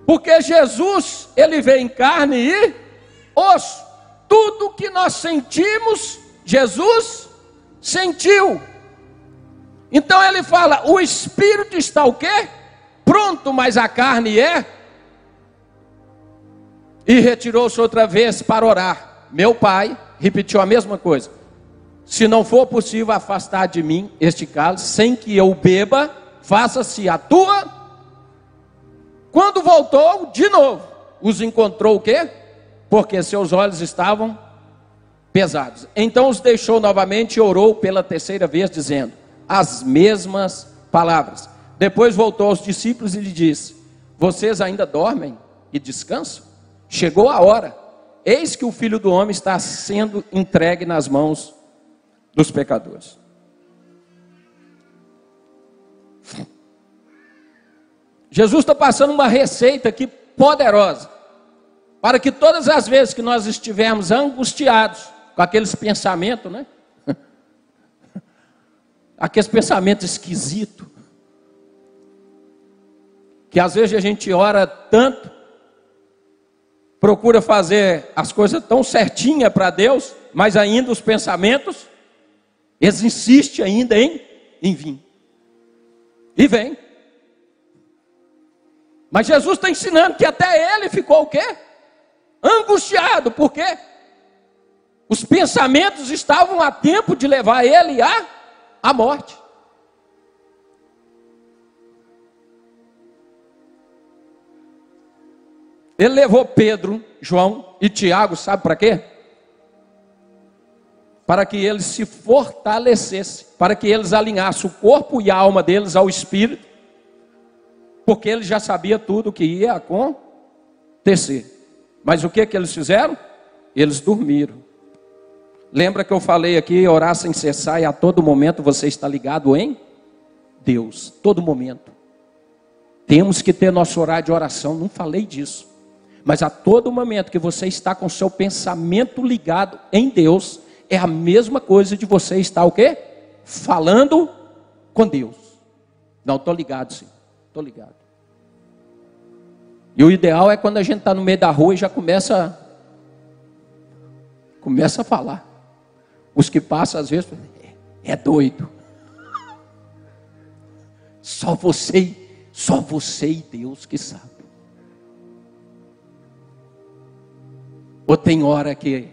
Porque Jesus, ele vem em carne e osso. Tudo que nós sentimos, Jesus sentiu. Então ele fala: o espírito está o quê? Pronto, mas a carne é. E retirou-se outra vez para orar. Meu pai repetiu a mesma coisa. Se não for possível afastar de mim este cálice, sem que eu beba, faça-se a tua quando voltou, de novo, os encontrou o quê? Porque seus olhos estavam pesados. Então os deixou novamente e orou pela terceira vez, dizendo as mesmas palavras. Depois voltou aos discípulos e lhe disse: Vocês ainda dormem e descansam? Chegou a hora. Eis que o filho do homem está sendo entregue nas mãos dos pecadores. Jesus está passando uma receita aqui poderosa, para que todas as vezes que nós estivermos angustiados com aqueles pensamentos, né? Aqueles pensamentos esquisitos, que às vezes a gente ora tanto, procura fazer as coisas tão certinha para Deus, mas ainda os pensamentos, eles insistem ainda em, em vir. E vem. Mas Jesus está ensinando que até ele ficou o quê? Angustiado, por quê? Os pensamentos estavam a tempo de levar ele à, à morte. Ele levou Pedro, João e Tiago, sabe para quê? Para que eles se fortalecessem, para que eles alinhassem o corpo e a alma deles ao espírito, porque ele já sabia tudo o que ia acontecer. Mas o que que eles fizeram? Eles dormiram. Lembra que eu falei aqui, orar sem cessar e a todo momento você está ligado em Deus, todo momento. Temos que ter nosso horário de oração, não falei disso. Mas a todo momento que você está com seu pensamento ligado em Deus, é a mesma coisa de você estar o quê? Falando com Deus. Não, estou ligado sim. Estou ligado. E o ideal é quando a gente está no meio da rua e já começa, começa a falar. Os que passam às vezes, é, doido. Só você, só você e Deus que sabe. Ou tem hora que,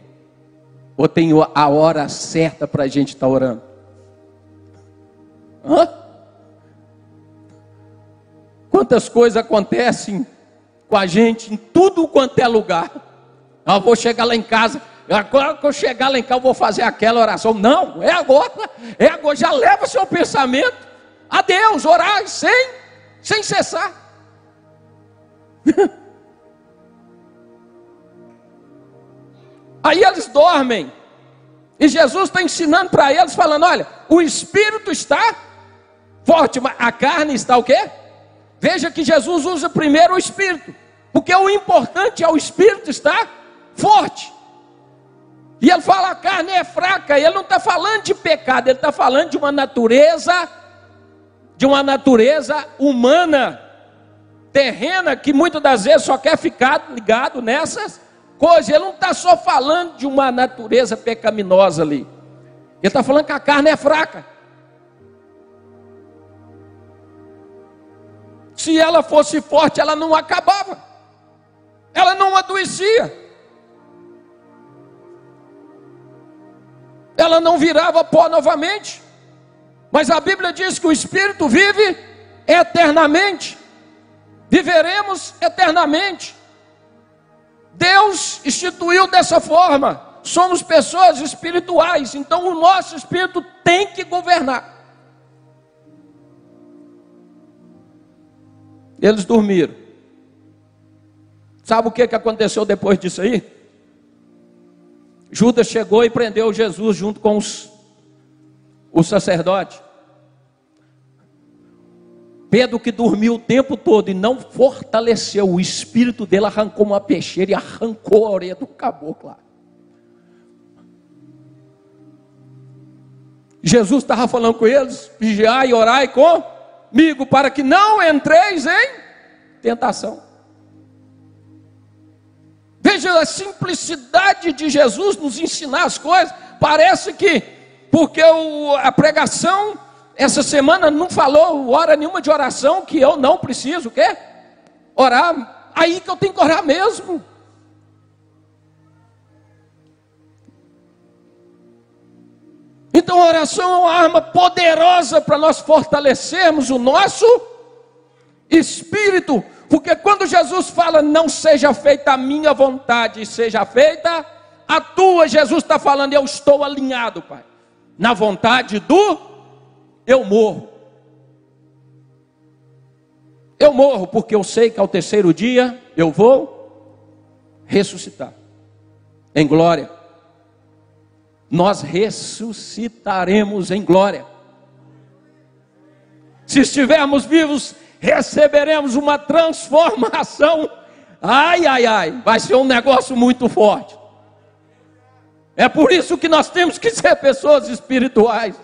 ou tem a hora certa para a gente estar tá orando. Hã? Quantas coisas acontecem com a gente em tudo quanto é lugar. Eu vou chegar lá em casa, agora que eu chegar lá em casa, eu vou fazer aquela oração. Não, é agora, é agora. Já leva seu pensamento a Deus, orar sem, sem cessar. Aí eles dormem. E Jesus está ensinando para eles, falando: olha, o espírito está forte, mas a carne está o quê? Veja que Jesus usa primeiro o espírito, porque o importante é o espírito estar forte. E ele fala a carne é fraca, ele não está falando de pecado, ele está falando de uma natureza, de uma natureza humana, terrena, que muitas das vezes só quer ficar ligado nessas coisas. Ele não está só falando de uma natureza pecaminosa ali, ele está falando que a carne é fraca. Se ela fosse forte, ela não acabava, ela não adoecia, ela não virava pó novamente. Mas a Bíblia diz que o Espírito vive eternamente, viveremos eternamente. Deus instituiu dessa forma, somos pessoas espirituais, então o nosso espírito tem que governar. Eles dormiram. Sabe o que, que aconteceu depois disso aí? Judas chegou e prendeu Jesus junto com os, o sacerdote. Pedro, que dormiu o tempo todo e não fortaleceu, o espírito dele arrancou uma peixeira e arrancou a orelha do caboclo lá. Jesus estava falando com eles: vigiai e orai comigo, para que não entreis em tentação. Veja a simplicidade de Jesus nos ensinar as coisas. Parece que, porque o, a pregação essa semana não falou hora nenhuma de oração, que eu não preciso, quê? Orar. Aí que eu tenho que orar mesmo. Então a oração é uma arma poderosa para nós fortalecermos o nosso espírito, porque quando Jesus fala, não seja feita a minha vontade, seja feita a tua, Jesus está falando, eu estou alinhado, Pai, na vontade do eu morro. Eu morro porque eu sei que ao terceiro dia eu vou ressuscitar. Em glória nós ressuscitaremos em glória. Se estivermos vivos, receberemos uma transformação. Ai, ai, ai, vai ser um negócio muito forte. É por isso que nós temos que ser pessoas espirituais.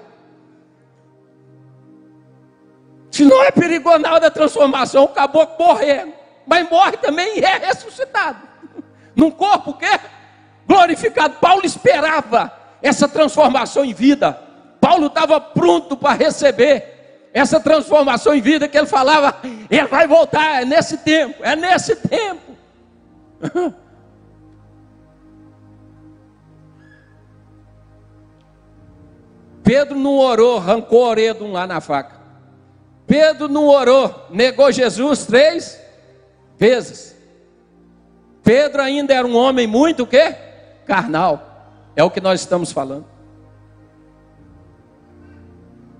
Se não é perigoso da transformação, acabou morrer, mas morre também e é ressuscitado. Num corpo que é glorificado. Paulo esperava essa transformação em vida. Paulo estava pronto para receber essa transformação em vida que ele falava, ele vai voltar, é nesse tempo, é nesse tempo. Pedro não orou, arrancou a orelha de um lá na faca. Pedro não orou, negou Jesus três vezes. Pedro ainda era um homem muito o quê? Carnal. É o que nós estamos falando.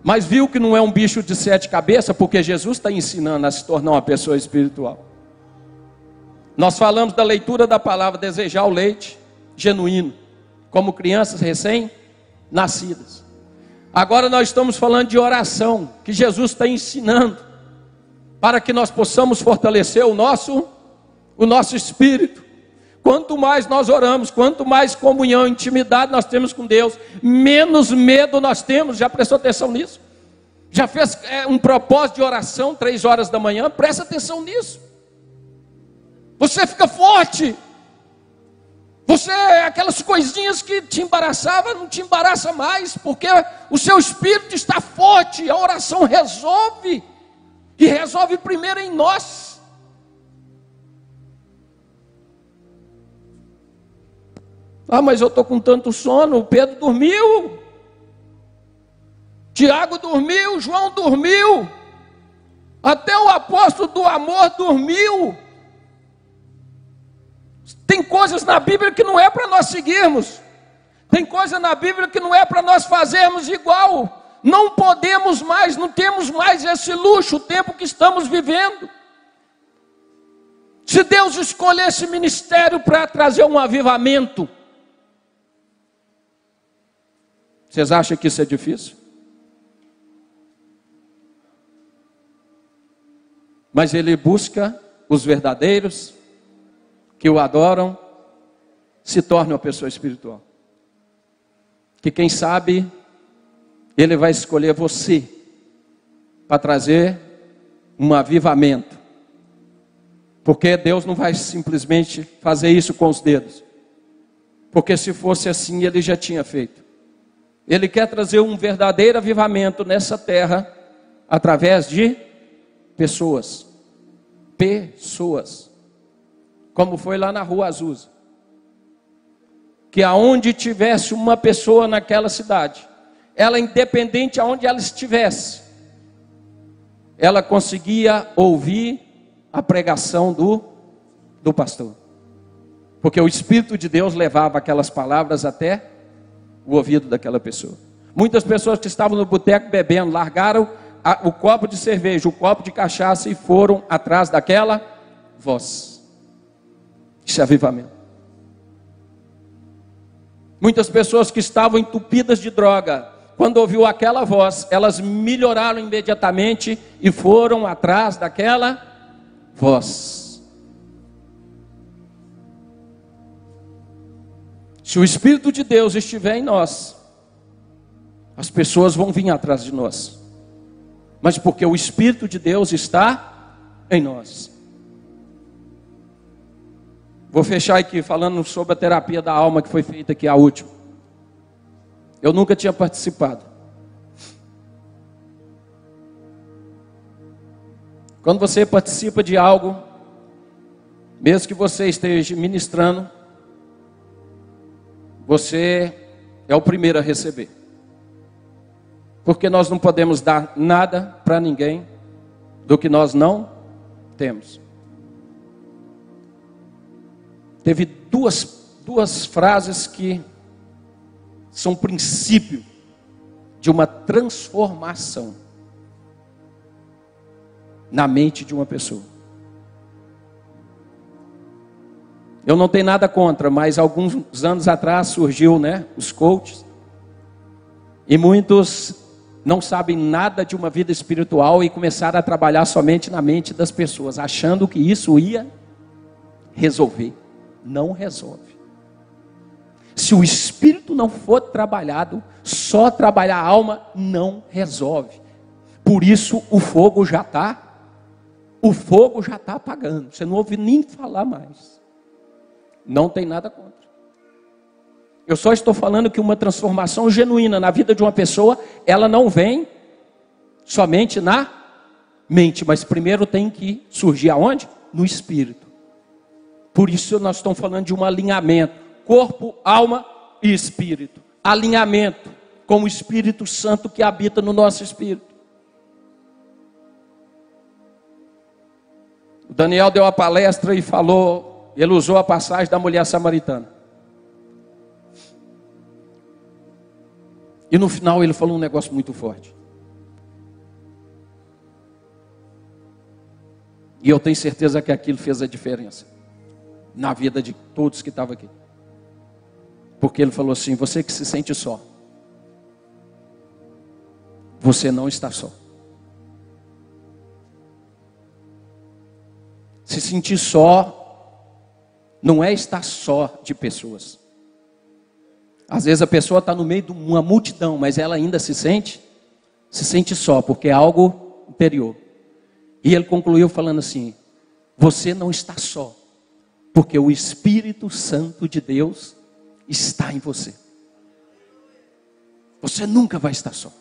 Mas viu que não é um bicho de sete cabeças, porque Jesus está ensinando a se tornar uma pessoa espiritual. Nós falamos da leitura da palavra, desejar o leite genuíno, como crianças recém-nascidas. Agora nós estamos falando de oração, que Jesus está ensinando, para que nós possamos fortalecer o nosso, o nosso espírito. Quanto mais nós oramos, quanto mais comunhão, intimidade nós temos com Deus, menos medo nós temos. Já prestou atenção nisso? Já fez é, um propósito de oração três horas da manhã? Presta atenção nisso. Você fica forte. Você, aquelas coisinhas que te embaraçava, não te embaraça mais, porque o seu espírito está forte, a oração resolve, e resolve primeiro em nós. Ah, mas eu estou com tanto sono. Pedro dormiu. Tiago dormiu. João dormiu. Até o apóstolo do amor dormiu. Tem coisas na Bíblia que não é para nós seguirmos. Tem coisa na Bíblia que não é para nós fazermos igual. Não podemos mais, não temos mais esse luxo, o tempo que estamos vivendo. Se Deus escolher esse ministério para trazer um avivamento, Vocês acham que isso é difícil? Mas ele busca os verdadeiros que o adoram, se torne uma pessoa espiritual. Que quem sabe ele vai escolher você para trazer um avivamento. Porque Deus não vai simplesmente fazer isso com os dedos. Porque se fosse assim, ele já tinha feito. Ele quer trazer um verdadeiro avivamento nessa terra através de pessoas. Pessoas. Como foi lá na Rua Azusa. Que aonde tivesse uma pessoa naquela cidade, ela independente aonde ela estivesse, ela conseguia ouvir a pregação do, do pastor. Porque o Espírito de Deus levava aquelas palavras até o ouvido daquela pessoa. Muitas pessoas que estavam no boteco bebendo largaram a, o copo de cerveja, o copo de cachaça e foram atrás daquela voz. Isso é avivamento. Muitas pessoas que estavam entupidas de droga, quando ouviu aquela voz, elas melhoraram imediatamente e foram atrás daquela voz. Se o Espírito de Deus estiver em nós, as pessoas vão vir atrás de nós. Mas porque o Espírito de Deus está em nós. Vou fechar aqui falando sobre a terapia da alma que foi feita aqui a última. Eu nunca tinha participado. Quando você participa de algo, mesmo que você esteja ministrando, você é o primeiro a receber. Porque nós não podemos dar nada para ninguém do que nós não temos. Teve duas, duas frases que são princípio de uma transformação na mente de uma pessoa. Eu não tenho nada contra, mas alguns anos atrás surgiu, né, os coaches. E muitos não sabem nada de uma vida espiritual e começaram a trabalhar somente na mente das pessoas, achando que isso ia resolver não resolve. Se o espírito não for trabalhado, só trabalhar a alma não resolve. Por isso o fogo já está, o fogo já está apagando. Você não ouve nem falar mais. Não tem nada contra. Eu só estou falando que uma transformação genuína na vida de uma pessoa, ela não vem somente na mente, mas primeiro tem que surgir aonde? No espírito. Por isso nós estamos falando de um alinhamento: corpo, alma e espírito. Alinhamento com o Espírito Santo que habita no nosso espírito. O Daniel deu a palestra e falou, ele usou a passagem da mulher samaritana. E no final ele falou um negócio muito forte. E eu tenho certeza que aquilo fez a diferença na vida de todos que estavam aqui. Porque ele falou assim: você que se sente só, você não está só. Se sentir só não é estar só de pessoas. Às vezes a pessoa está no meio de uma multidão, mas ela ainda se sente, se sente só, porque é algo interior. E ele concluiu falando assim: você não está só. Porque o Espírito Santo de Deus está em você. Você nunca vai estar só.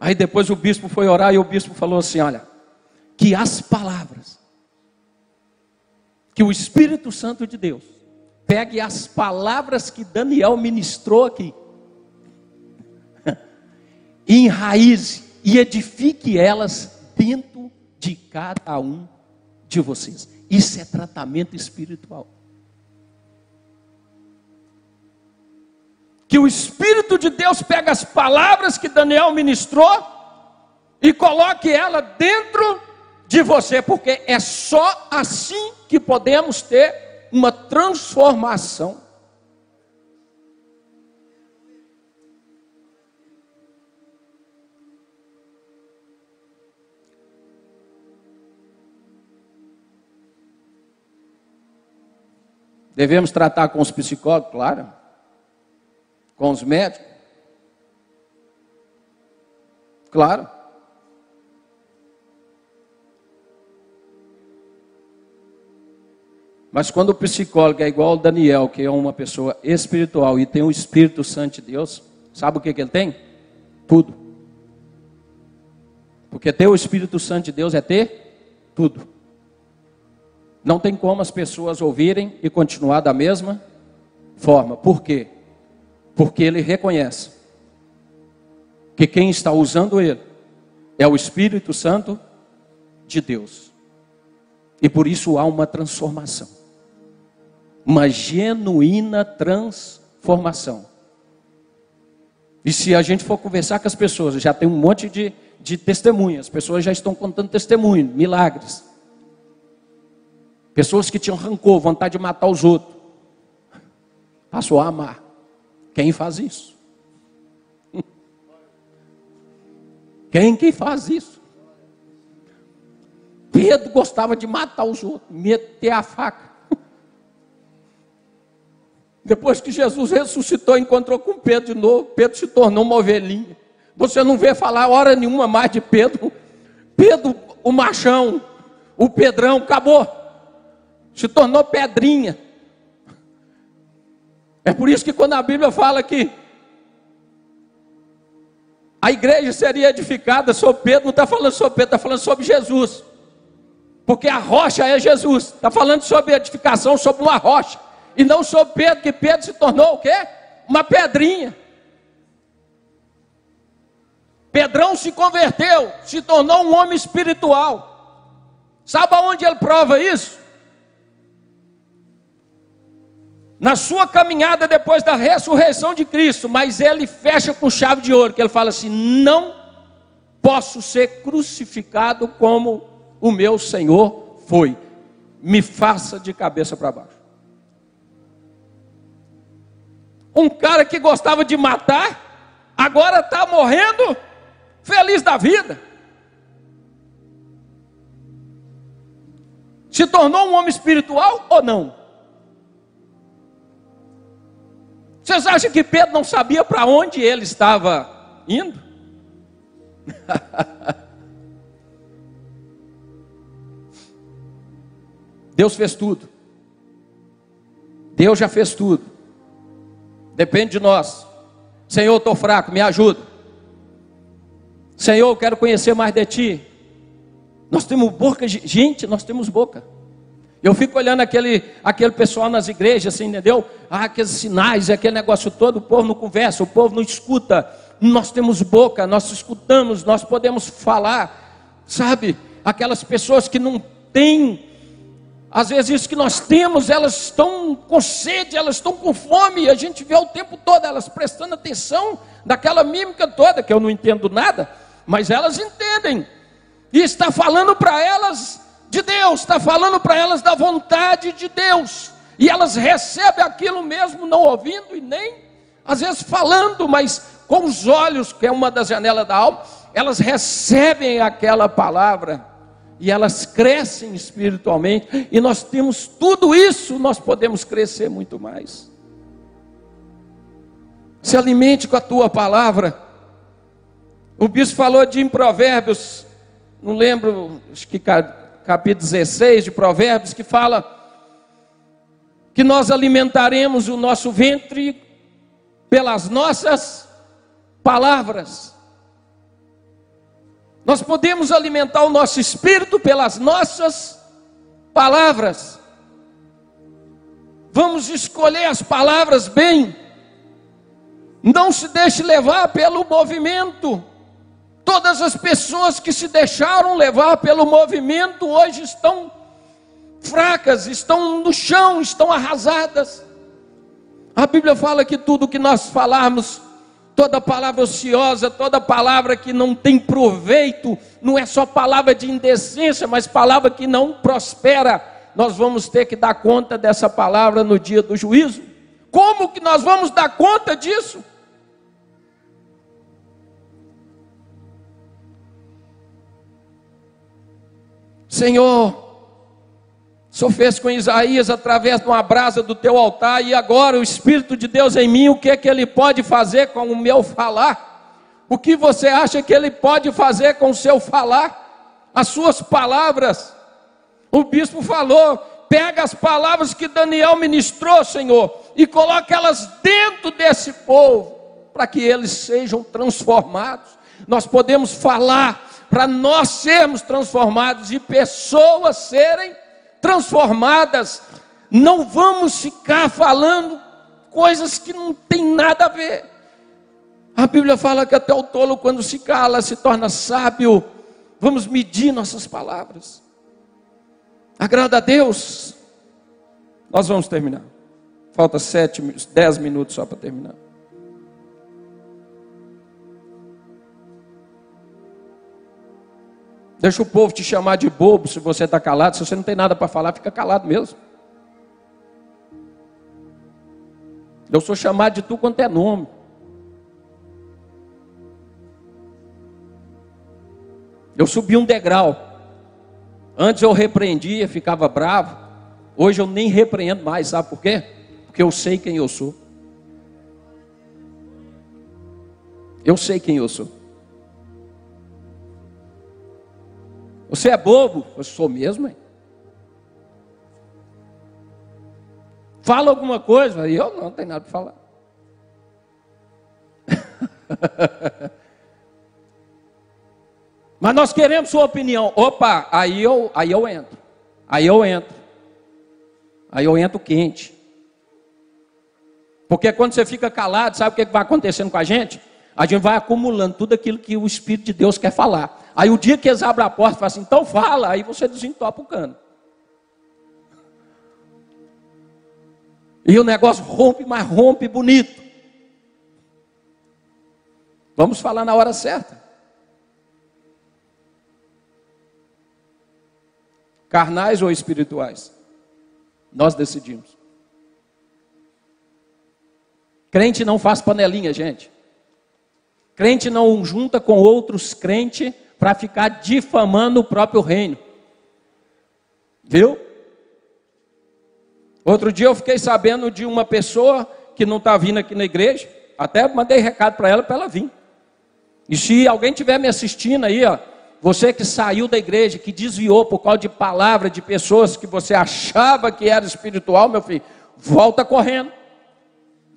Aí depois o bispo foi orar e o bispo falou assim: Olha, que as palavras, que o Espírito Santo de Deus, pegue as palavras que Daniel ministrou aqui, e enraize e edifique elas dentro de cada um de vocês. Isso é tratamento espiritual. Que o Espírito de Deus pega as palavras que Daniel ministrou e coloque ela dentro de você, porque é só assim que podemos ter uma transformação Devemos tratar com os psicólogos, claro, com os médicos, claro. Mas quando o psicólogo é igual ao Daniel, que é uma pessoa espiritual e tem o Espírito Santo de Deus, sabe o que, que ele tem? Tudo. Porque ter o Espírito Santo de Deus é ter tudo. Não tem como as pessoas ouvirem e continuar da mesma forma. Por quê? Porque ele reconhece que quem está usando ele é o Espírito Santo de Deus. E por isso há uma transformação. Uma genuína transformação. E se a gente for conversar com as pessoas, já tem um monte de, de testemunhas, as pessoas já estão contando testemunho, milagres. Pessoas que tinham rancor, vontade de matar os outros. Passou a amar. Quem faz isso? Quem que faz isso? Pedro gostava de matar os outros, meter a faca. Depois que Jesus ressuscitou, encontrou com Pedro de novo, Pedro se tornou uma ovelhinha. Você não vê falar hora nenhuma mais de Pedro. Pedro, o machão, o Pedrão, acabou. Se tornou pedrinha. É por isso que quando a Bíblia fala que a igreja seria edificada sobre Pedro, não está falando sobre Pedro, está falando sobre Jesus. Porque a rocha é Jesus. Está falando sobre edificação sobre uma rocha. E não sobre Pedro, que Pedro se tornou o quê? Uma pedrinha. Pedrão se converteu, se tornou um homem espiritual. Sabe aonde ele prova isso? Na sua caminhada depois da ressurreição de Cristo, mas ele fecha com chave de ouro, que ele fala assim: "Não posso ser crucificado como o meu Senhor foi. Me faça de cabeça para baixo." Um cara que gostava de matar, agora está morrendo feliz da vida. Se tornou um homem espiritual ou não? Vocês acham que Pedro não sabia para onde ele estava indo? Deus fez tudo. Deus já fez tudo. Depende de nós. Senhor, estou fraco, me ajuda. Senhor, eu quero conhecer mais de Ti. Nós temos boca, gente, nós temos boca. Eu fico olhando aquele, aquele pessoal nas igrejas, assim, entendeu? Ah, aqueles sinais, aquele negócio todo, o povo não conversa, o povo não escuta. Nós temos boca, nós escutamos, nós podemos falar, sabe? Aquelas pessoas que não têm, às vezes isso que nós temos, elas estão com sede, elas estão com fome, e a gente vê o tempo todo elas prestando atenção daquela mímica toda, que eu não entendo nada, mas elas entendem, e está falando para elas de Deus, está falando para elas da vontade de Deus, e elas recebem aquilo mesmo, não ouvindo e nem, às vezes, falando, mas com os olhos, que é uma das janelas da alma, elas recebem aquela palavra e elas crescem espiritualmente, e nós temos tudo isso, nós podemos crescer muito mais. Se alimente com a tua palavra. O bispo falou de em Provérbios, não lembro, acho que capítulo 16 de Provérbios, que fala que nós alimentaremos o nosso ventre pelas nossas palavras. Nós podemos alimentar o nosso espírito pelas nossas palavras. Vamos escolher as palavras bem. Não se deixe levar pelo movimento. Todas as pessoas que se deixaram levar pelo movimento hoje estão fracas, estão no chão, estão arrasadas. A Bíblia fala que tudo que nós falarmos, toda palavra ociosa, toda palavra que não tem proveito, não é só palavra de indecência, mas palavra que não prospera. Nós vamos ter que dar conta dessa palavra no dia do juízo. Como que nós vamos dar conta disso? Senhor, só fez com Isaías através de uma brasa do teu altar, e agora o Espírito de Deus em mim, o que é que ele pode fazer com o meu falar? O que você acha que ele pode fazer com o seu falar? As suas palavras. O bispo falou: pega as palavras que Daniel ministrou, Senhor, e coloca elas dentro desse povo, para que eles sejam transformados. Nós podemos falar para nós sermos transformados e pessoas serem transformadas. Não vamos ficar falando coisas que não tem nada a ver. A Bíblia fala que até o tolo, quando se cala, se torna sábio. Vamos medir nossas palavras. Agrada a Deus. Nós vamos terminar. Falta sete, dez minutos só para terminar. Deixa o povo te chamar de bobo se você está calado. Se você não tem nada para falar, fica calado mesmo. Eu sou chamado de tu quanto é nome. Eu subi um degrau. Antes eu repreendia, ficava bravo. Hoje eu nem repreendo mais, sabe por quê? Porque eu sei quem eu sou. Eu sei quem eu sou. Você é bobo? Eu sou mesmo, hein? Fala alguma coisa, eu não, não tenho nada para falar. Mas nós queremos sua opinião. Opa, aí eu, aí eu entro. Aí eu entro. Aí eu entro quente. Porque quando você fica calado, sabe o que vai acontecendo com a gente? A gente vai acumulando tudo aquilo que o Espírito de Deus quer falar. Aí o dia que eles abrem a porta, fala assim, então fala, aí você desentopa o cano. E o negócio rompe, mas rompe bonito. Vamos falar na hora certa. Carnais ou espirituais? Nós decidimos. Crente não faz panelinha, gente. Crente não junta com outros crentes para ficar difamando o próprio reino. Viu? Outro dia eu fiquei sabendo de uma pessoa que não está vindo aqui na igreja, até mandei recado para ela para ela vir. E se alguém estiver me assistindo aí, ó, você que saiu da igreja, que desviou por causa de palavra de pessoas que você achava que era espiritual, meu filho, volta correndo.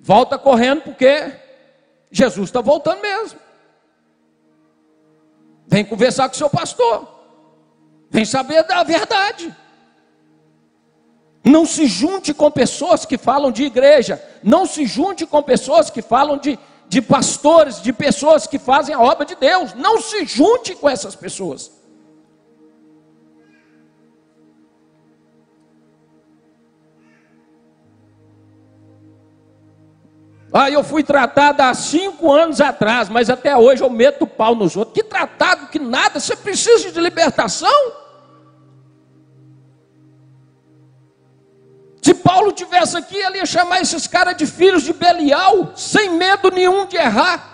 Volta correndo porque Jesus está voltando mesmo. Vem conversar com o seu pastor. Vem saber da verdade. Não se junte com pessoas que falam de igreja. Não se junte com pessoas que falam de, de pastores, de pessoas que fazem a obra de Deus. Não se junte com essas pessoas. Ah, eu fui tratado há cinco anos atrás, mas até hoje eu meto o pau nos outros. Que tratado, que nada, você precisa de libertação? Se Paulo tivesse aqui, ele ia chamar esses caras de filhos de Belial, sem medo nenhum de errar.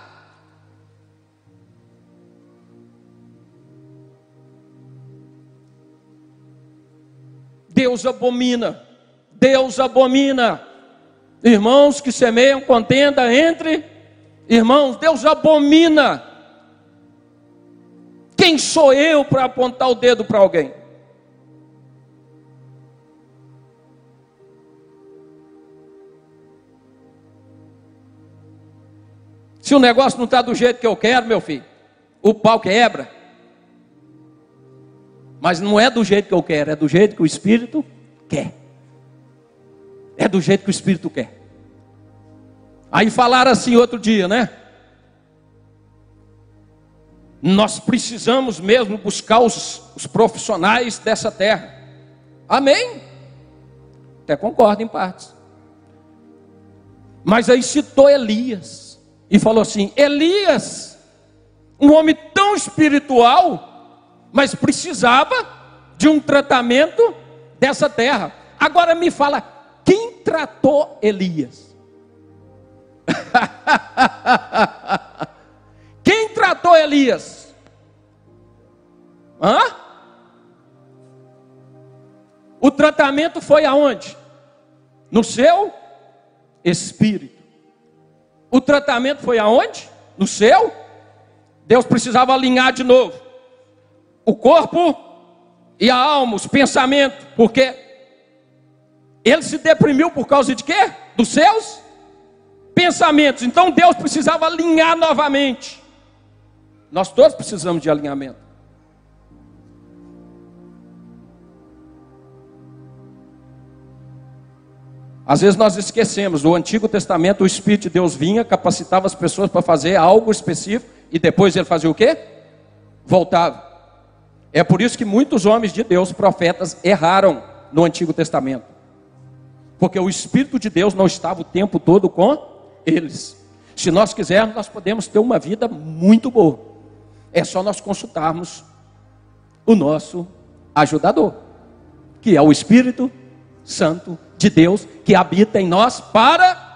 Deus abomina, Deus abomina. Irmãos que semeiam contenda entre irmãos, Deus abomina. Quem sou eu para apontar o dedo para alguém? Se o negócio não está do jeito que eu quero, meu filho, o pau quebra. Mas não é do jeito que eu quero, é do jeito que o Espírito quer. É do jeito que o Espírito quer. Aí falaram assim outro dia, né? Nós precisamos mesmo buscar os, os profissionais dessa terra. Amém? Até concordo em partes. Mas aí citou Elias e falou assim: Elias, um homem tão espiritual, mas precisava de um tratamento dessa terra. Agora me fala, quem tratou Elias? quem tratou Elias? Hã? O tratamento foi aonde? No seu espírito. O tratamento foi aonde? No céu? Deus precisava alinhar de novo o corpo e a alma, os pensamentos, porque ele se deprimiu por causa de quê? Dos seus pensamentos. Então Deus precisava alinhar novamente. Nós todos precisamos de alinhamento. Às vezes nós esquecemos, no Antigo Testamento o Espírito de Deus vinha, capacitava as pessoas para fazer algo específico e depois ele fazia o quê? Voltava. É por isso que muitos homens de Deus, profetas, erraram no Antigo Testamento. Porque o Espírito de Deus não estava o tempo todo com eles. Se nós quisermos, nós podemos ter uma vida muito boa. É só nós consultarmos o nosso ajudador, que é o Espírito Santo de Deus que habita em nós para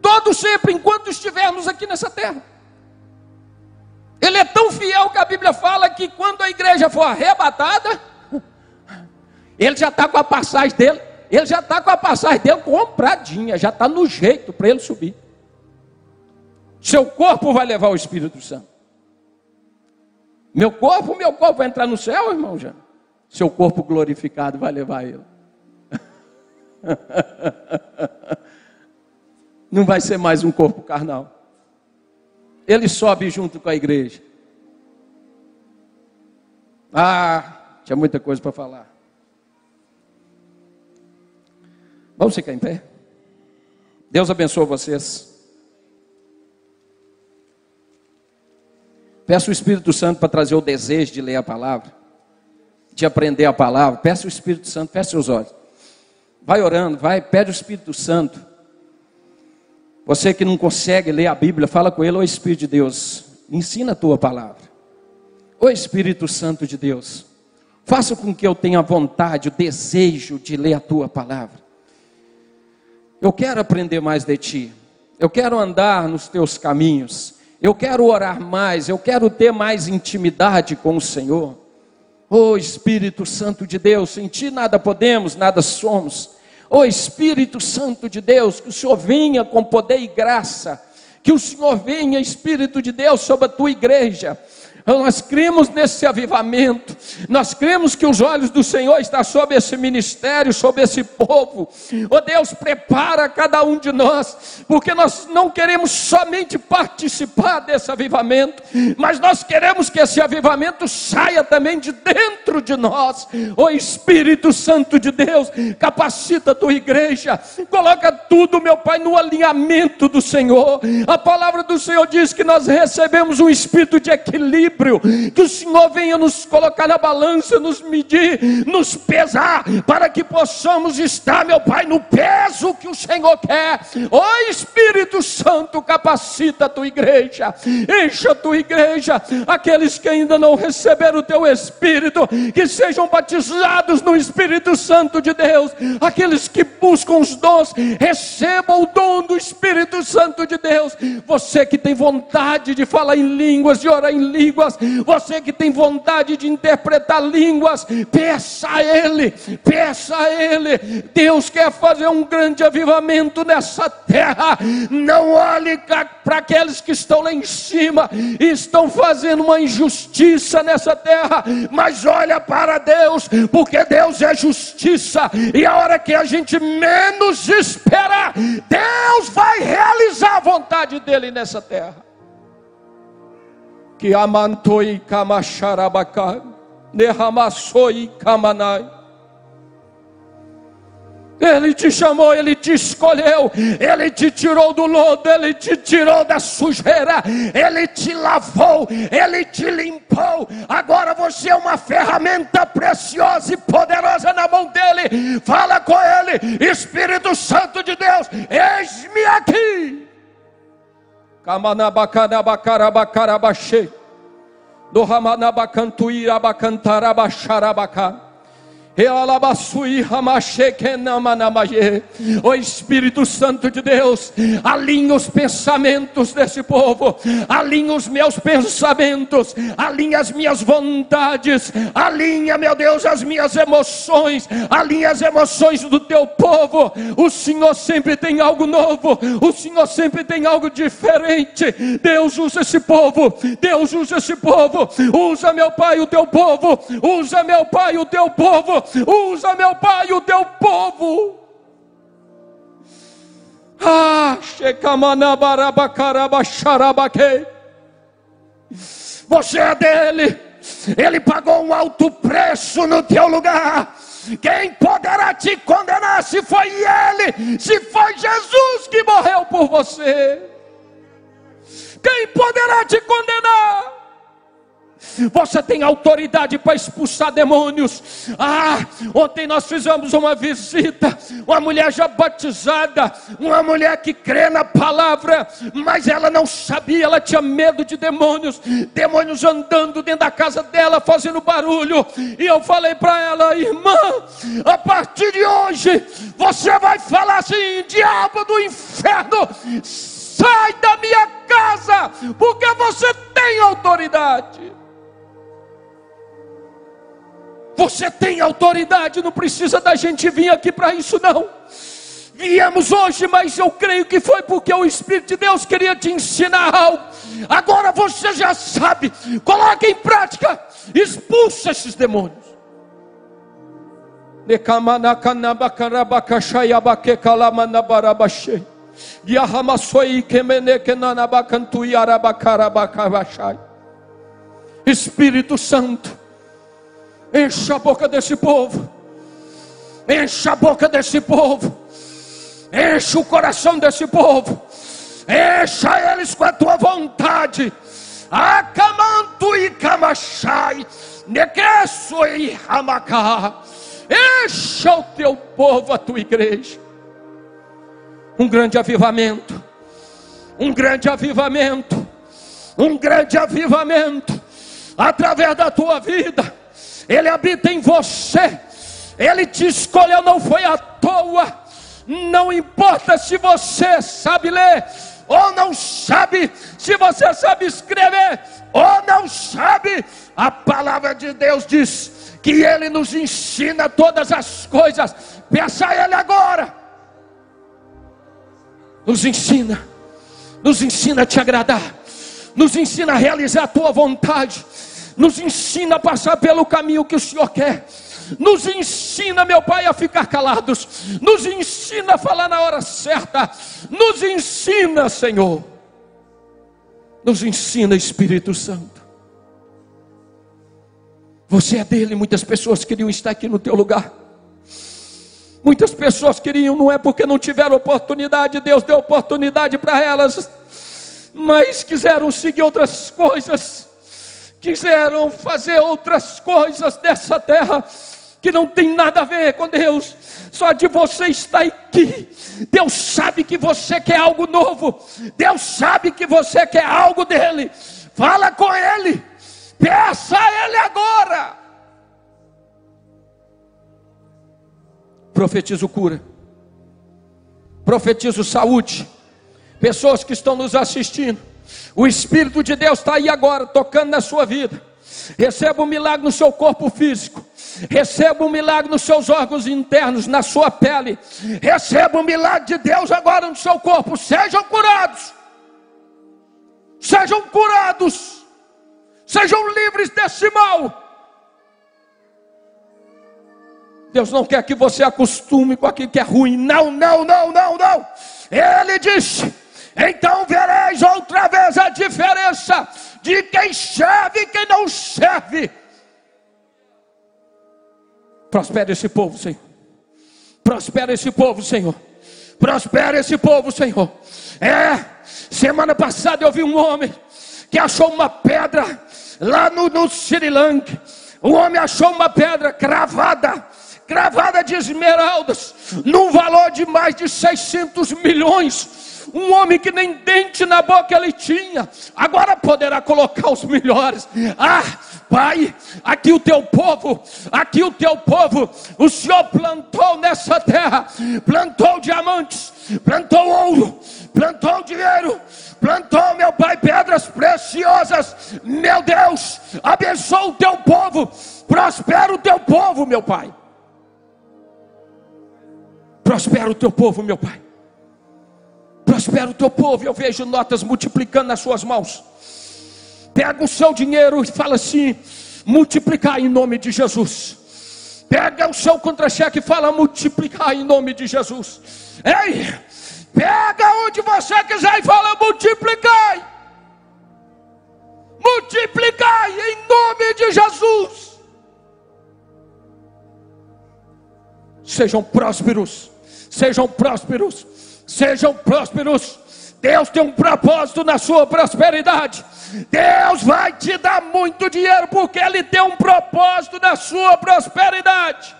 todo sempre enquanto estivermos aqui nessa terra. Ele é tão fiel que a Bíblia fala que quando a igreja for arrebatada, ele já está com a passagem dele, ele já está com a passagem dele compradinha, já está no jeito para ele subir. Seu corpo vai levar o Espírito Santo. Meu corpo, meu corpo vai entrar no céu, irmão já. Seu corpo glorificado vai levar ele. Não vai ser mais um corpo carnal. Ele sobe junto com a igreja. Ah, tinha muita coisa para falar. Vamos ficar em pé? Deus abençoe vocês. Peço o Espírito Santo para trazer o desejo de ler a palavra, de aprender a palavra. Peço o Espírito Santo, feche seus olhos. Vai orando, vai, pede o Espírito Santo. Você que não consegue ler a Bíblia, fala com ele, ô Espírito de Deus, ensina a tua palavra. Ô Espírito Santo de Deus, faça com que eu tenha vontade, o desejo de ler a tua palavra. Eu quero aprender mais de ti. Eu quero andar nos teus caminhos. Eu quero orar mais, eu quero ter mais intimidade com o Senhor. Oh Espírito Santo de Deus, sem ti nada podemos, nada somos. Oh, Espírito Santo de Deus, que o Senhor venha com poder e graça, que o Senhor venha, Espírito de Deus, sobre a tua igreja, nós cremos nesse avivamento, nós cremos que os olhos do Senhor estão sobre esse ministério, sobre esse povo. Oh Deus, prepara cada um de nós, porque nós não queremos somente participar desse avivamento, mas nós queremos que esse avivamento saia também de dentro de nós. Oh Espírito Santo de Deus, capacita a tua igreja, coloca tudo, meu Pai, no alinhamento do Senhor. A palavra do Senhor diz que nós recebemos um espírito de equilíbrio equilíbrio, que o Senhor venha nos colocar na balança, nos medir, nos pesar, para que possamos estar, meu Pai, no peso que o Senhor quer. Ó oh, Espírito Santo, capacita a tua igreja, encha a tua igreja, aqueles que ainda não receberam o teu Espírito, que sejam batizados no Espírito Santo de Deus, aqueles que buscam os dons, recebam o dom do Espírito Santo de Deus. Você que tem vontade de falar em línguas, de orar em línguas, línguas, você que tem vontade de interpretar línguas, peça a Ele, peça a Ele. Deus quer fazer um grande avivamento nessa terra. Não olhe para aqueles que estão lá em cima estão fazendo uma injustiça nessa terra, mas olha para Deus, porque Deus é justiça, e a hora que a gente menos espera, Deus vai realizar a vontade dele nessa terra que amantoi kamacharabaka, derramassoi kamanai. Ele te chamou, Ele te escolheu, Ele te tirou do lodo, Ele te tirou da sujeira, Ele te lavou, Ele te limpou. Agora você é uma ferramenta preciosa e poderosa na mão dEle. Fala com Ele, Espírito Santo de Deus, eis-me aqui. Kamanabakanabakarabakarabaxê. Do Ramanabacantuirabacantarabacharabacá. O Espírito Santo de Deus, alinha os pensamentos desse povo, alinha os meus pensamentos, alinha as minhas vontades, alinha, meu Deus, as minhas emoções, alinha as emoções do teu povo. O Senhor sempre tem algo novo, o Senhor sempre tem algo diferente. Deus usa esse povo, Deus usa esse povo, usa meu Pai o teu povo, usa meu Pai o teu povo Usa, meu Pai, o teu povo. Ah, Você é dele. Ele pagou um alto preço no teu lugar. Quem poderá te condenar se foi Ele, se foi Jesus que morreu por você? Quem poderá te condenar? Você tem autoridade para expulsar demônios. Ah, ontem nós fizemos uma visita, uma mulher já batizada, uma mulher que crê na palavra, mas ela não sabia, ela tinha medo de demônios, demônios andando dentro da casa dela, fazendo barulho. E eu falei para ela, irmã, a partir de hoje, você vai falar assim: diabo do inferno, sai da minha casa, porque você tem autoridade. Você tem autoridade, não precisa da gente vir aqui para isso, não. Viemos hoje, mas eu creio que foi porque o Espírito de Deus queria te ensinar algo. Agora você já sabe, coloque em prática, expulsa esses demônios. Espírito Santo, encha a boca desse povo, encha a boca desse povo, enche o coração desse povo, encha eles com a tua vontade. Acamanto e camachai, nequeço e ramacá. Encha o teu povo, a tua igreja. Um grande avivamento, um grande avivamento, um grande avivamento, através da tua vida, Ele habita em você, Ele te escolheu, não foi à toa, não importa se você sabe ler, ou não sabe, se você sabe escrever, ou não sabe, a palavra de Deus diz que Ele nos ensina todas as coisas, peça a Ele agora. Nos ensina, nos ensina a te agradar, nos ensina a realizar a tua vontade, nos ensina a passar pelo caminho que o Senhor quer. Nos ensina, meu Pai, a ficar calados. Nos ensina a falar na hora certa. Nos ensina, Senhor. Nos ensina, Espírito Santo. Você é dele. Muitas pessoas queriam estar aqui no teu lugar. Muitas pessoas queriam, não é porque não tiveram oportunidade, Deus deu oportunidade para elas, mas quiseram seguir outras coisas, quiseram fazer outras coisas dessa terra que não tem nada a ver com Deus. Só de você estar aqui, Deus sabe que você quer algo novo, Deus sabe que você quer algo dele. Fala com Ele, peça a Ele agora. profetizo cura, profetizo saúde. Pessoas que estão nos assistindo, o Espírito de Deus está aí agora, tocando na sua vida. Receba um milagre no seu corpo físico. Receba um milagre nos seus órgãos internos, na sua pele. Receba um milagre de Deus agora no seu corpo. Sejam curados. Sejam curados. Sejam livres desse mal. Deus não quer que você acostume com aquilo que é ruim. Não, não, não, não, não. Ele disse: então a diferença de quem serve e quem não serve. Prospera esse povo, Senhor. Prospera esse povo, Senhor. Prospera esse povo, Senhor. É, semana passada eu vi um homem que achou uma pedra lá no, no Sri Lanka. O homem achou uma pedra cravada gravada de esmeraldas, num valor de mais de 600 milhões. Um homem que nem dente na boca ele tinha, agora poderá colocar os melhores. Ah, Pai, aqui o teu povo, aqui o teu povo, o Senhor plantou nessa terra, plantou diamantes, plantou ouro, plantou dinheiro, plantou, meu Pai, pedras preciosas. Meu Deus, abençoa o teu povo, prospera o teu povo, meu Pai. Prospera o teu povo, meu Pai. Prospera o teu povo. Eu vejo notas multiplicando nas suas mãos. Pega o seu dinheiro e fala assim: multiplicar em nome de Jesus. Pega o seu contra-cheque e fala: multiplicar em nome de Jesus. Ei, pega onde você quiser e fala: multiplicai. Multiplicai em nome de Jesus. Sejam prósperos sejam prósperos, sejam prósperos. Deus tem um propósito na sua prosperidade. Deus vai te dar muito dinheiro porque Ele tem um propósito na sua prosperidade.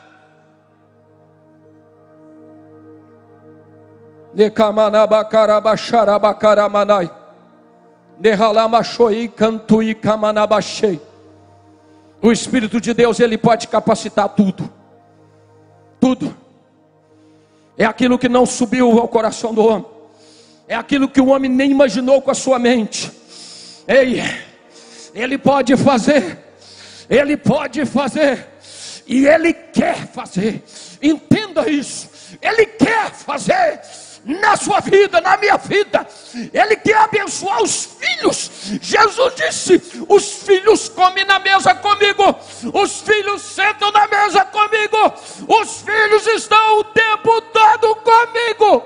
O Espírito de Deus, ele pode capacitar tudo. Tudo. É aquilo que não subiu ao coração do homem. É aquilo que o homem nem imaginou com a sua mente. Ei, ele pode fazer. Ele pode fazer. E ele quer fazer. Entenda isso. Ele quer fazer na sua vida, na minha vida. Ele quer abençoar os filhos. Jesus disse: Os filhos comem na mesa comigo, os filhos sentam na mesa comigo, os filhos estão o tempo todo comigo.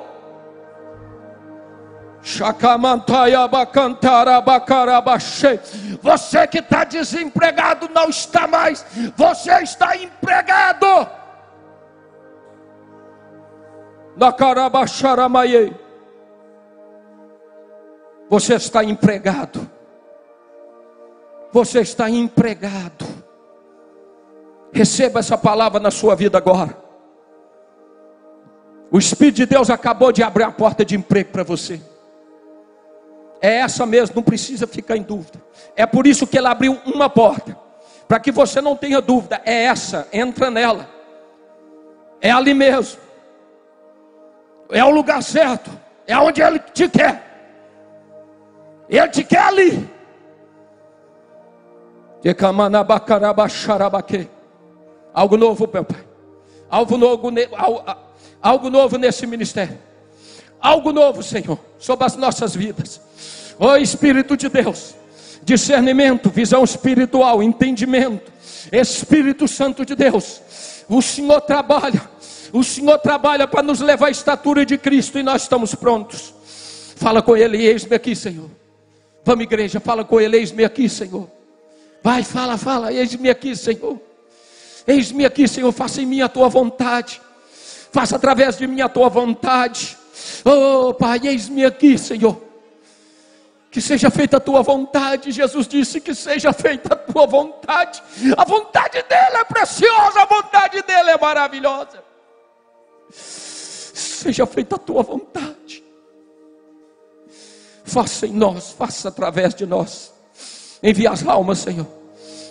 Você que está desempregado não está mais, você está empregado da Carabaxaramaie. Você está empregado. Você está empregado. Receba essa palavra na sua vida agora. O Espírito de Deus acabou de abrir a porta de emprego para você. É essa mesmo, não precisa ficar em dúvida. É por isso que ele abriu uma porta, para que você não tenha dúvida. É essa, entra nela. É ali mesmo é o lugar certo, é onde Ele te quer. Ele te quer ali. Algo novo, meu Pai. Algo novo, algo novo nesse ministério. Algo novo, Senhor, sobre as nossas vidas. Ó oh, Espírito de Deus, discernimento, visão espiritual, entendimento. Espírito Santo de Deus, o Senhor trabalha o Senhor trabalha para nos levar à estatura de Cristo e nós estamos prontos. Fala com Ele, eis-me aqui, Senhor. Vamos, igreja, fala com Ele, eis-me aqui, Senhor. Vai, fala, fala, eis-me aqui, Senhor. Eis-me aqui, Senhor, faça em mim a tua vontade. Faça através de mim a tua vontade. Oh, Pai, eis-me aqui, Senhor. Que seja feita a tua vontade. Jesus disse que seja feita a tua vontade. A vontade dele é preciosa, a vontade dele é maravilhosa seja feita a tua vontade. Faça em nós, faça através de nós. Envia as almas, Senhor.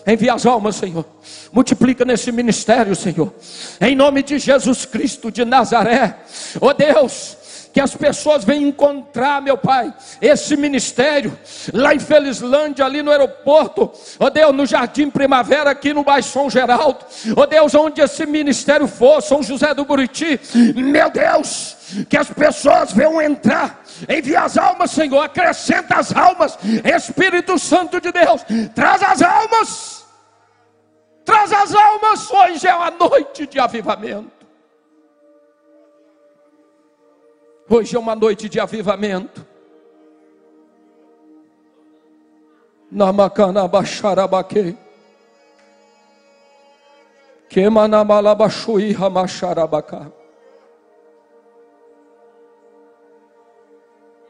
Envia as almas, Senhor. Multiplica nesse ministério, Senhor. Em nome de Jesus Cristo de Nazaré. Oh Deus, que as pessoas venham encontrar, meu Pai, esse ministério lá em Felizlândia, ali no aeroporto, ó oh Deus, no Jardim Primavera, aqui no Baixo São Geraldo, ó oh Deus, onde esse ministério for, São José do Buriti, meu Deus, que as pessoas venham entrar, envia as almas, Senhor, acrescenta as almas, Espírito Santo de Deus, traz as almas, traz as almas, hoje é uma noite de avivamento. Hoje é uma noite de avivamento.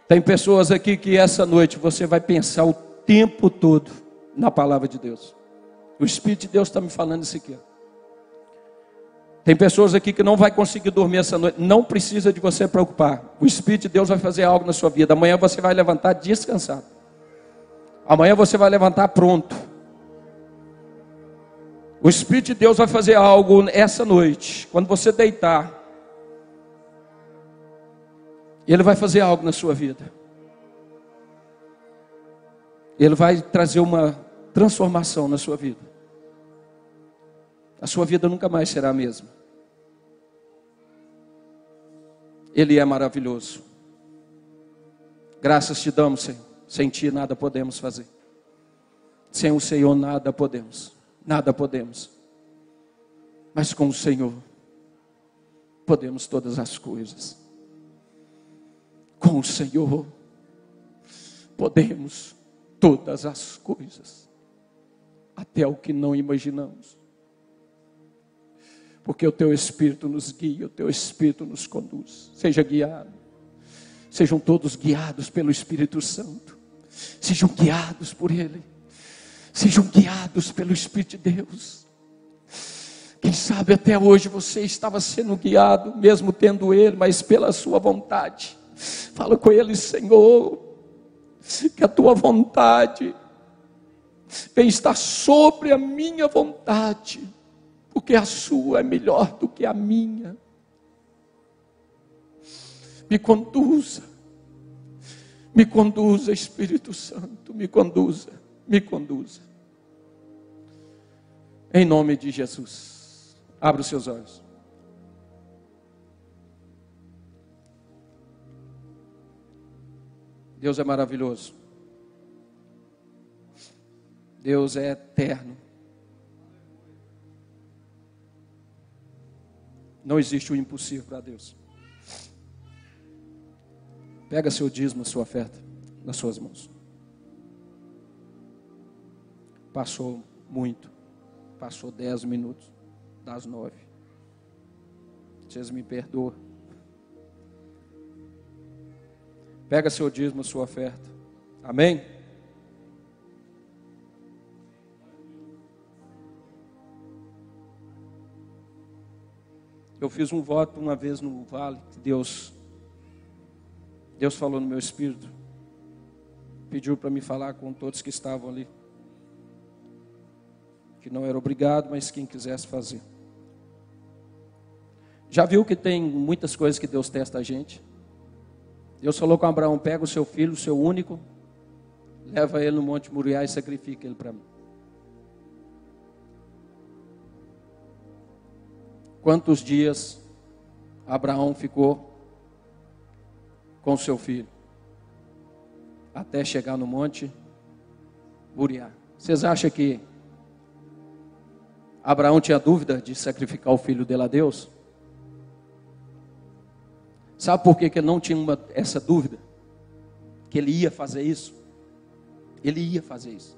Tem pessoas aqui que essa noite você vai pensar o tempo todo na palavra de Deus. O Espírito de Deus está me falando isso aqui. Tem pessoas aqui que não vai conseguir dormir essa noite. Não precisa de você preocupar. O Espírito de Deus vai fazer algo na sua vida. Amanhã você vai levantar descansado. Amanhã você vai levantar pronto. O Espírito de Deus vai fazer algo essa noite. Quando você deitar, Ele vai fazer algo na sua vida. Ele vai trazer uma transformação na sua vida. A sua vida nunca mais será a mesma. Ele é maravilhoso. Graças te damos, Senhor. Sem ti nada podemos fazer. Sem o Senhor nada podemos. Nada podemos. Mas com o Senhor podemos todas as coisas. Com o Senhor podemos todas as coisas. Até o que não imaginamos porque o teu Espírito nos guia, o teu Espírito nos conduz. Seja guiado, Sejam todos guiados pelo Espírito Santo. Sejam guiados por Ele. Sejam guiados pelo Espírito de Deus. Quem sabe até hoje você estava sendo guiado, mesmo tendo Ele, mas pela Sua vontade. Fala com Ele, Senhor, que a Tua vontade vem estar sobre a minha vontade, porque a Sua é melhor do que a minha. Me conduza, me conduza, Espírito Santo, me conduza, me conduza. Em nome de Jesus. Abra os seus olhos. Deus é maravilhoso. Deus é eterno. Não existe o impossível para Deus. Pega seu dízimo, sua oferta nas suas mãos. Passou muito. Passou dez minutos das nove. Vocês me perdoam. Pega seu dízimo, sua oferta. Amém? Eu fiz um voto uma vez no vale, Deus Deus falou no meu espírito, pediu para me falar com todos que estavam ali, que não era obrigado, mas quem quisesse fazer. Já viu que tem muitas coisas que Deus testa a gente? Deus falou com Abraão: pega o seu filho, o seu único, leva ele no Monte Moriá e sacrifica ele para mim. Quantos dias Abraão ficou com seu filho, até chegar no monte Moriá. Vocês acham que Abraão tinha dúvida de sacrificar o filho dele a Deus? Sabe por que, que ele não tinha uma, essa dúvida? Que ele ia fazer isso? Ele ia fazer isso.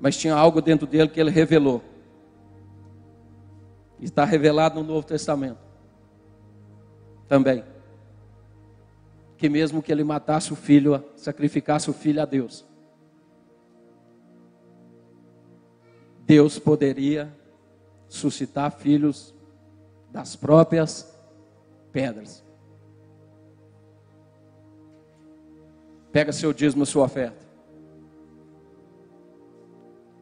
Mas tinha algo dentro dele que ele revelou. Está revelado no Novo Testamento também. Que mesmo que ele matasse o filho, sacrificasse o filho a Deus, Deus poderia suscitar filhos das próprias pedras. Pega seu dízimo, sua oferta.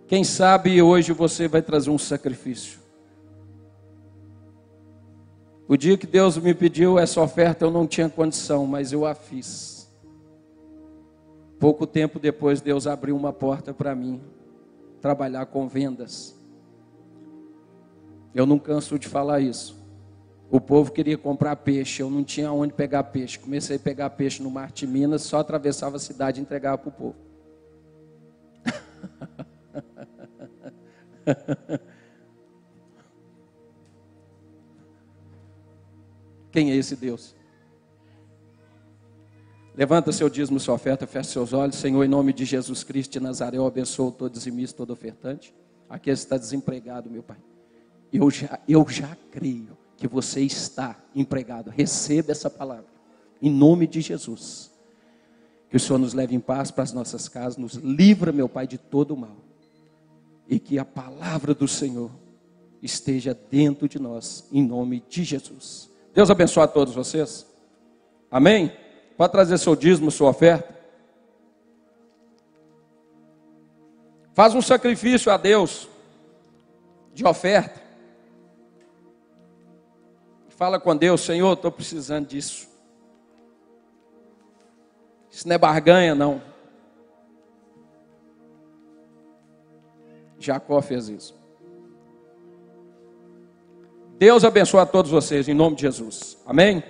Quem sabe hoje você vai trazer um sacrifício. O dia que Deus me pediu essa oferta, eu não tinha condição, mas eu a fiz. Pouco tempo depois, Deus abriu uma porta para mim, trabalhar com vendas. Eu não canso de falar isso. O povo queria comprar peixe, eu não tinha onde pegar peixe. Comecei a pegar peixe no Mar de Minas, só atravessava a cidade e entregava para o povo. Quem é esse Deus? Levanta seu dízimo, sua oferta, feche seus olhos. Senhor, em nome de Jesus Cristo de Nazaré, eu abençoo todo dizimista, todo ofertante. Aqui está desempregado, meu Pai. Eu já, eu já creio que você está empregado. Receba essa palavra. Em nome de Jesus. Que o Senhor nos leve em paz para as nossas casas, nos livra, meu Pai, de todo o mal. E que a palavra do Senhor esteja dentro de nós, em nome de Jesus. Deus abençoe a todos vocês. Amém? Pode trazer seu dízimo, sua oferta. Faz um sacrifício a Deus de oferta. Fala com Deus, Senhor, estou precisando disso. Isso não é barganha, não. Jacó fez isso. Deus abençoe a todos vocês, em nome de Jesus. Amém?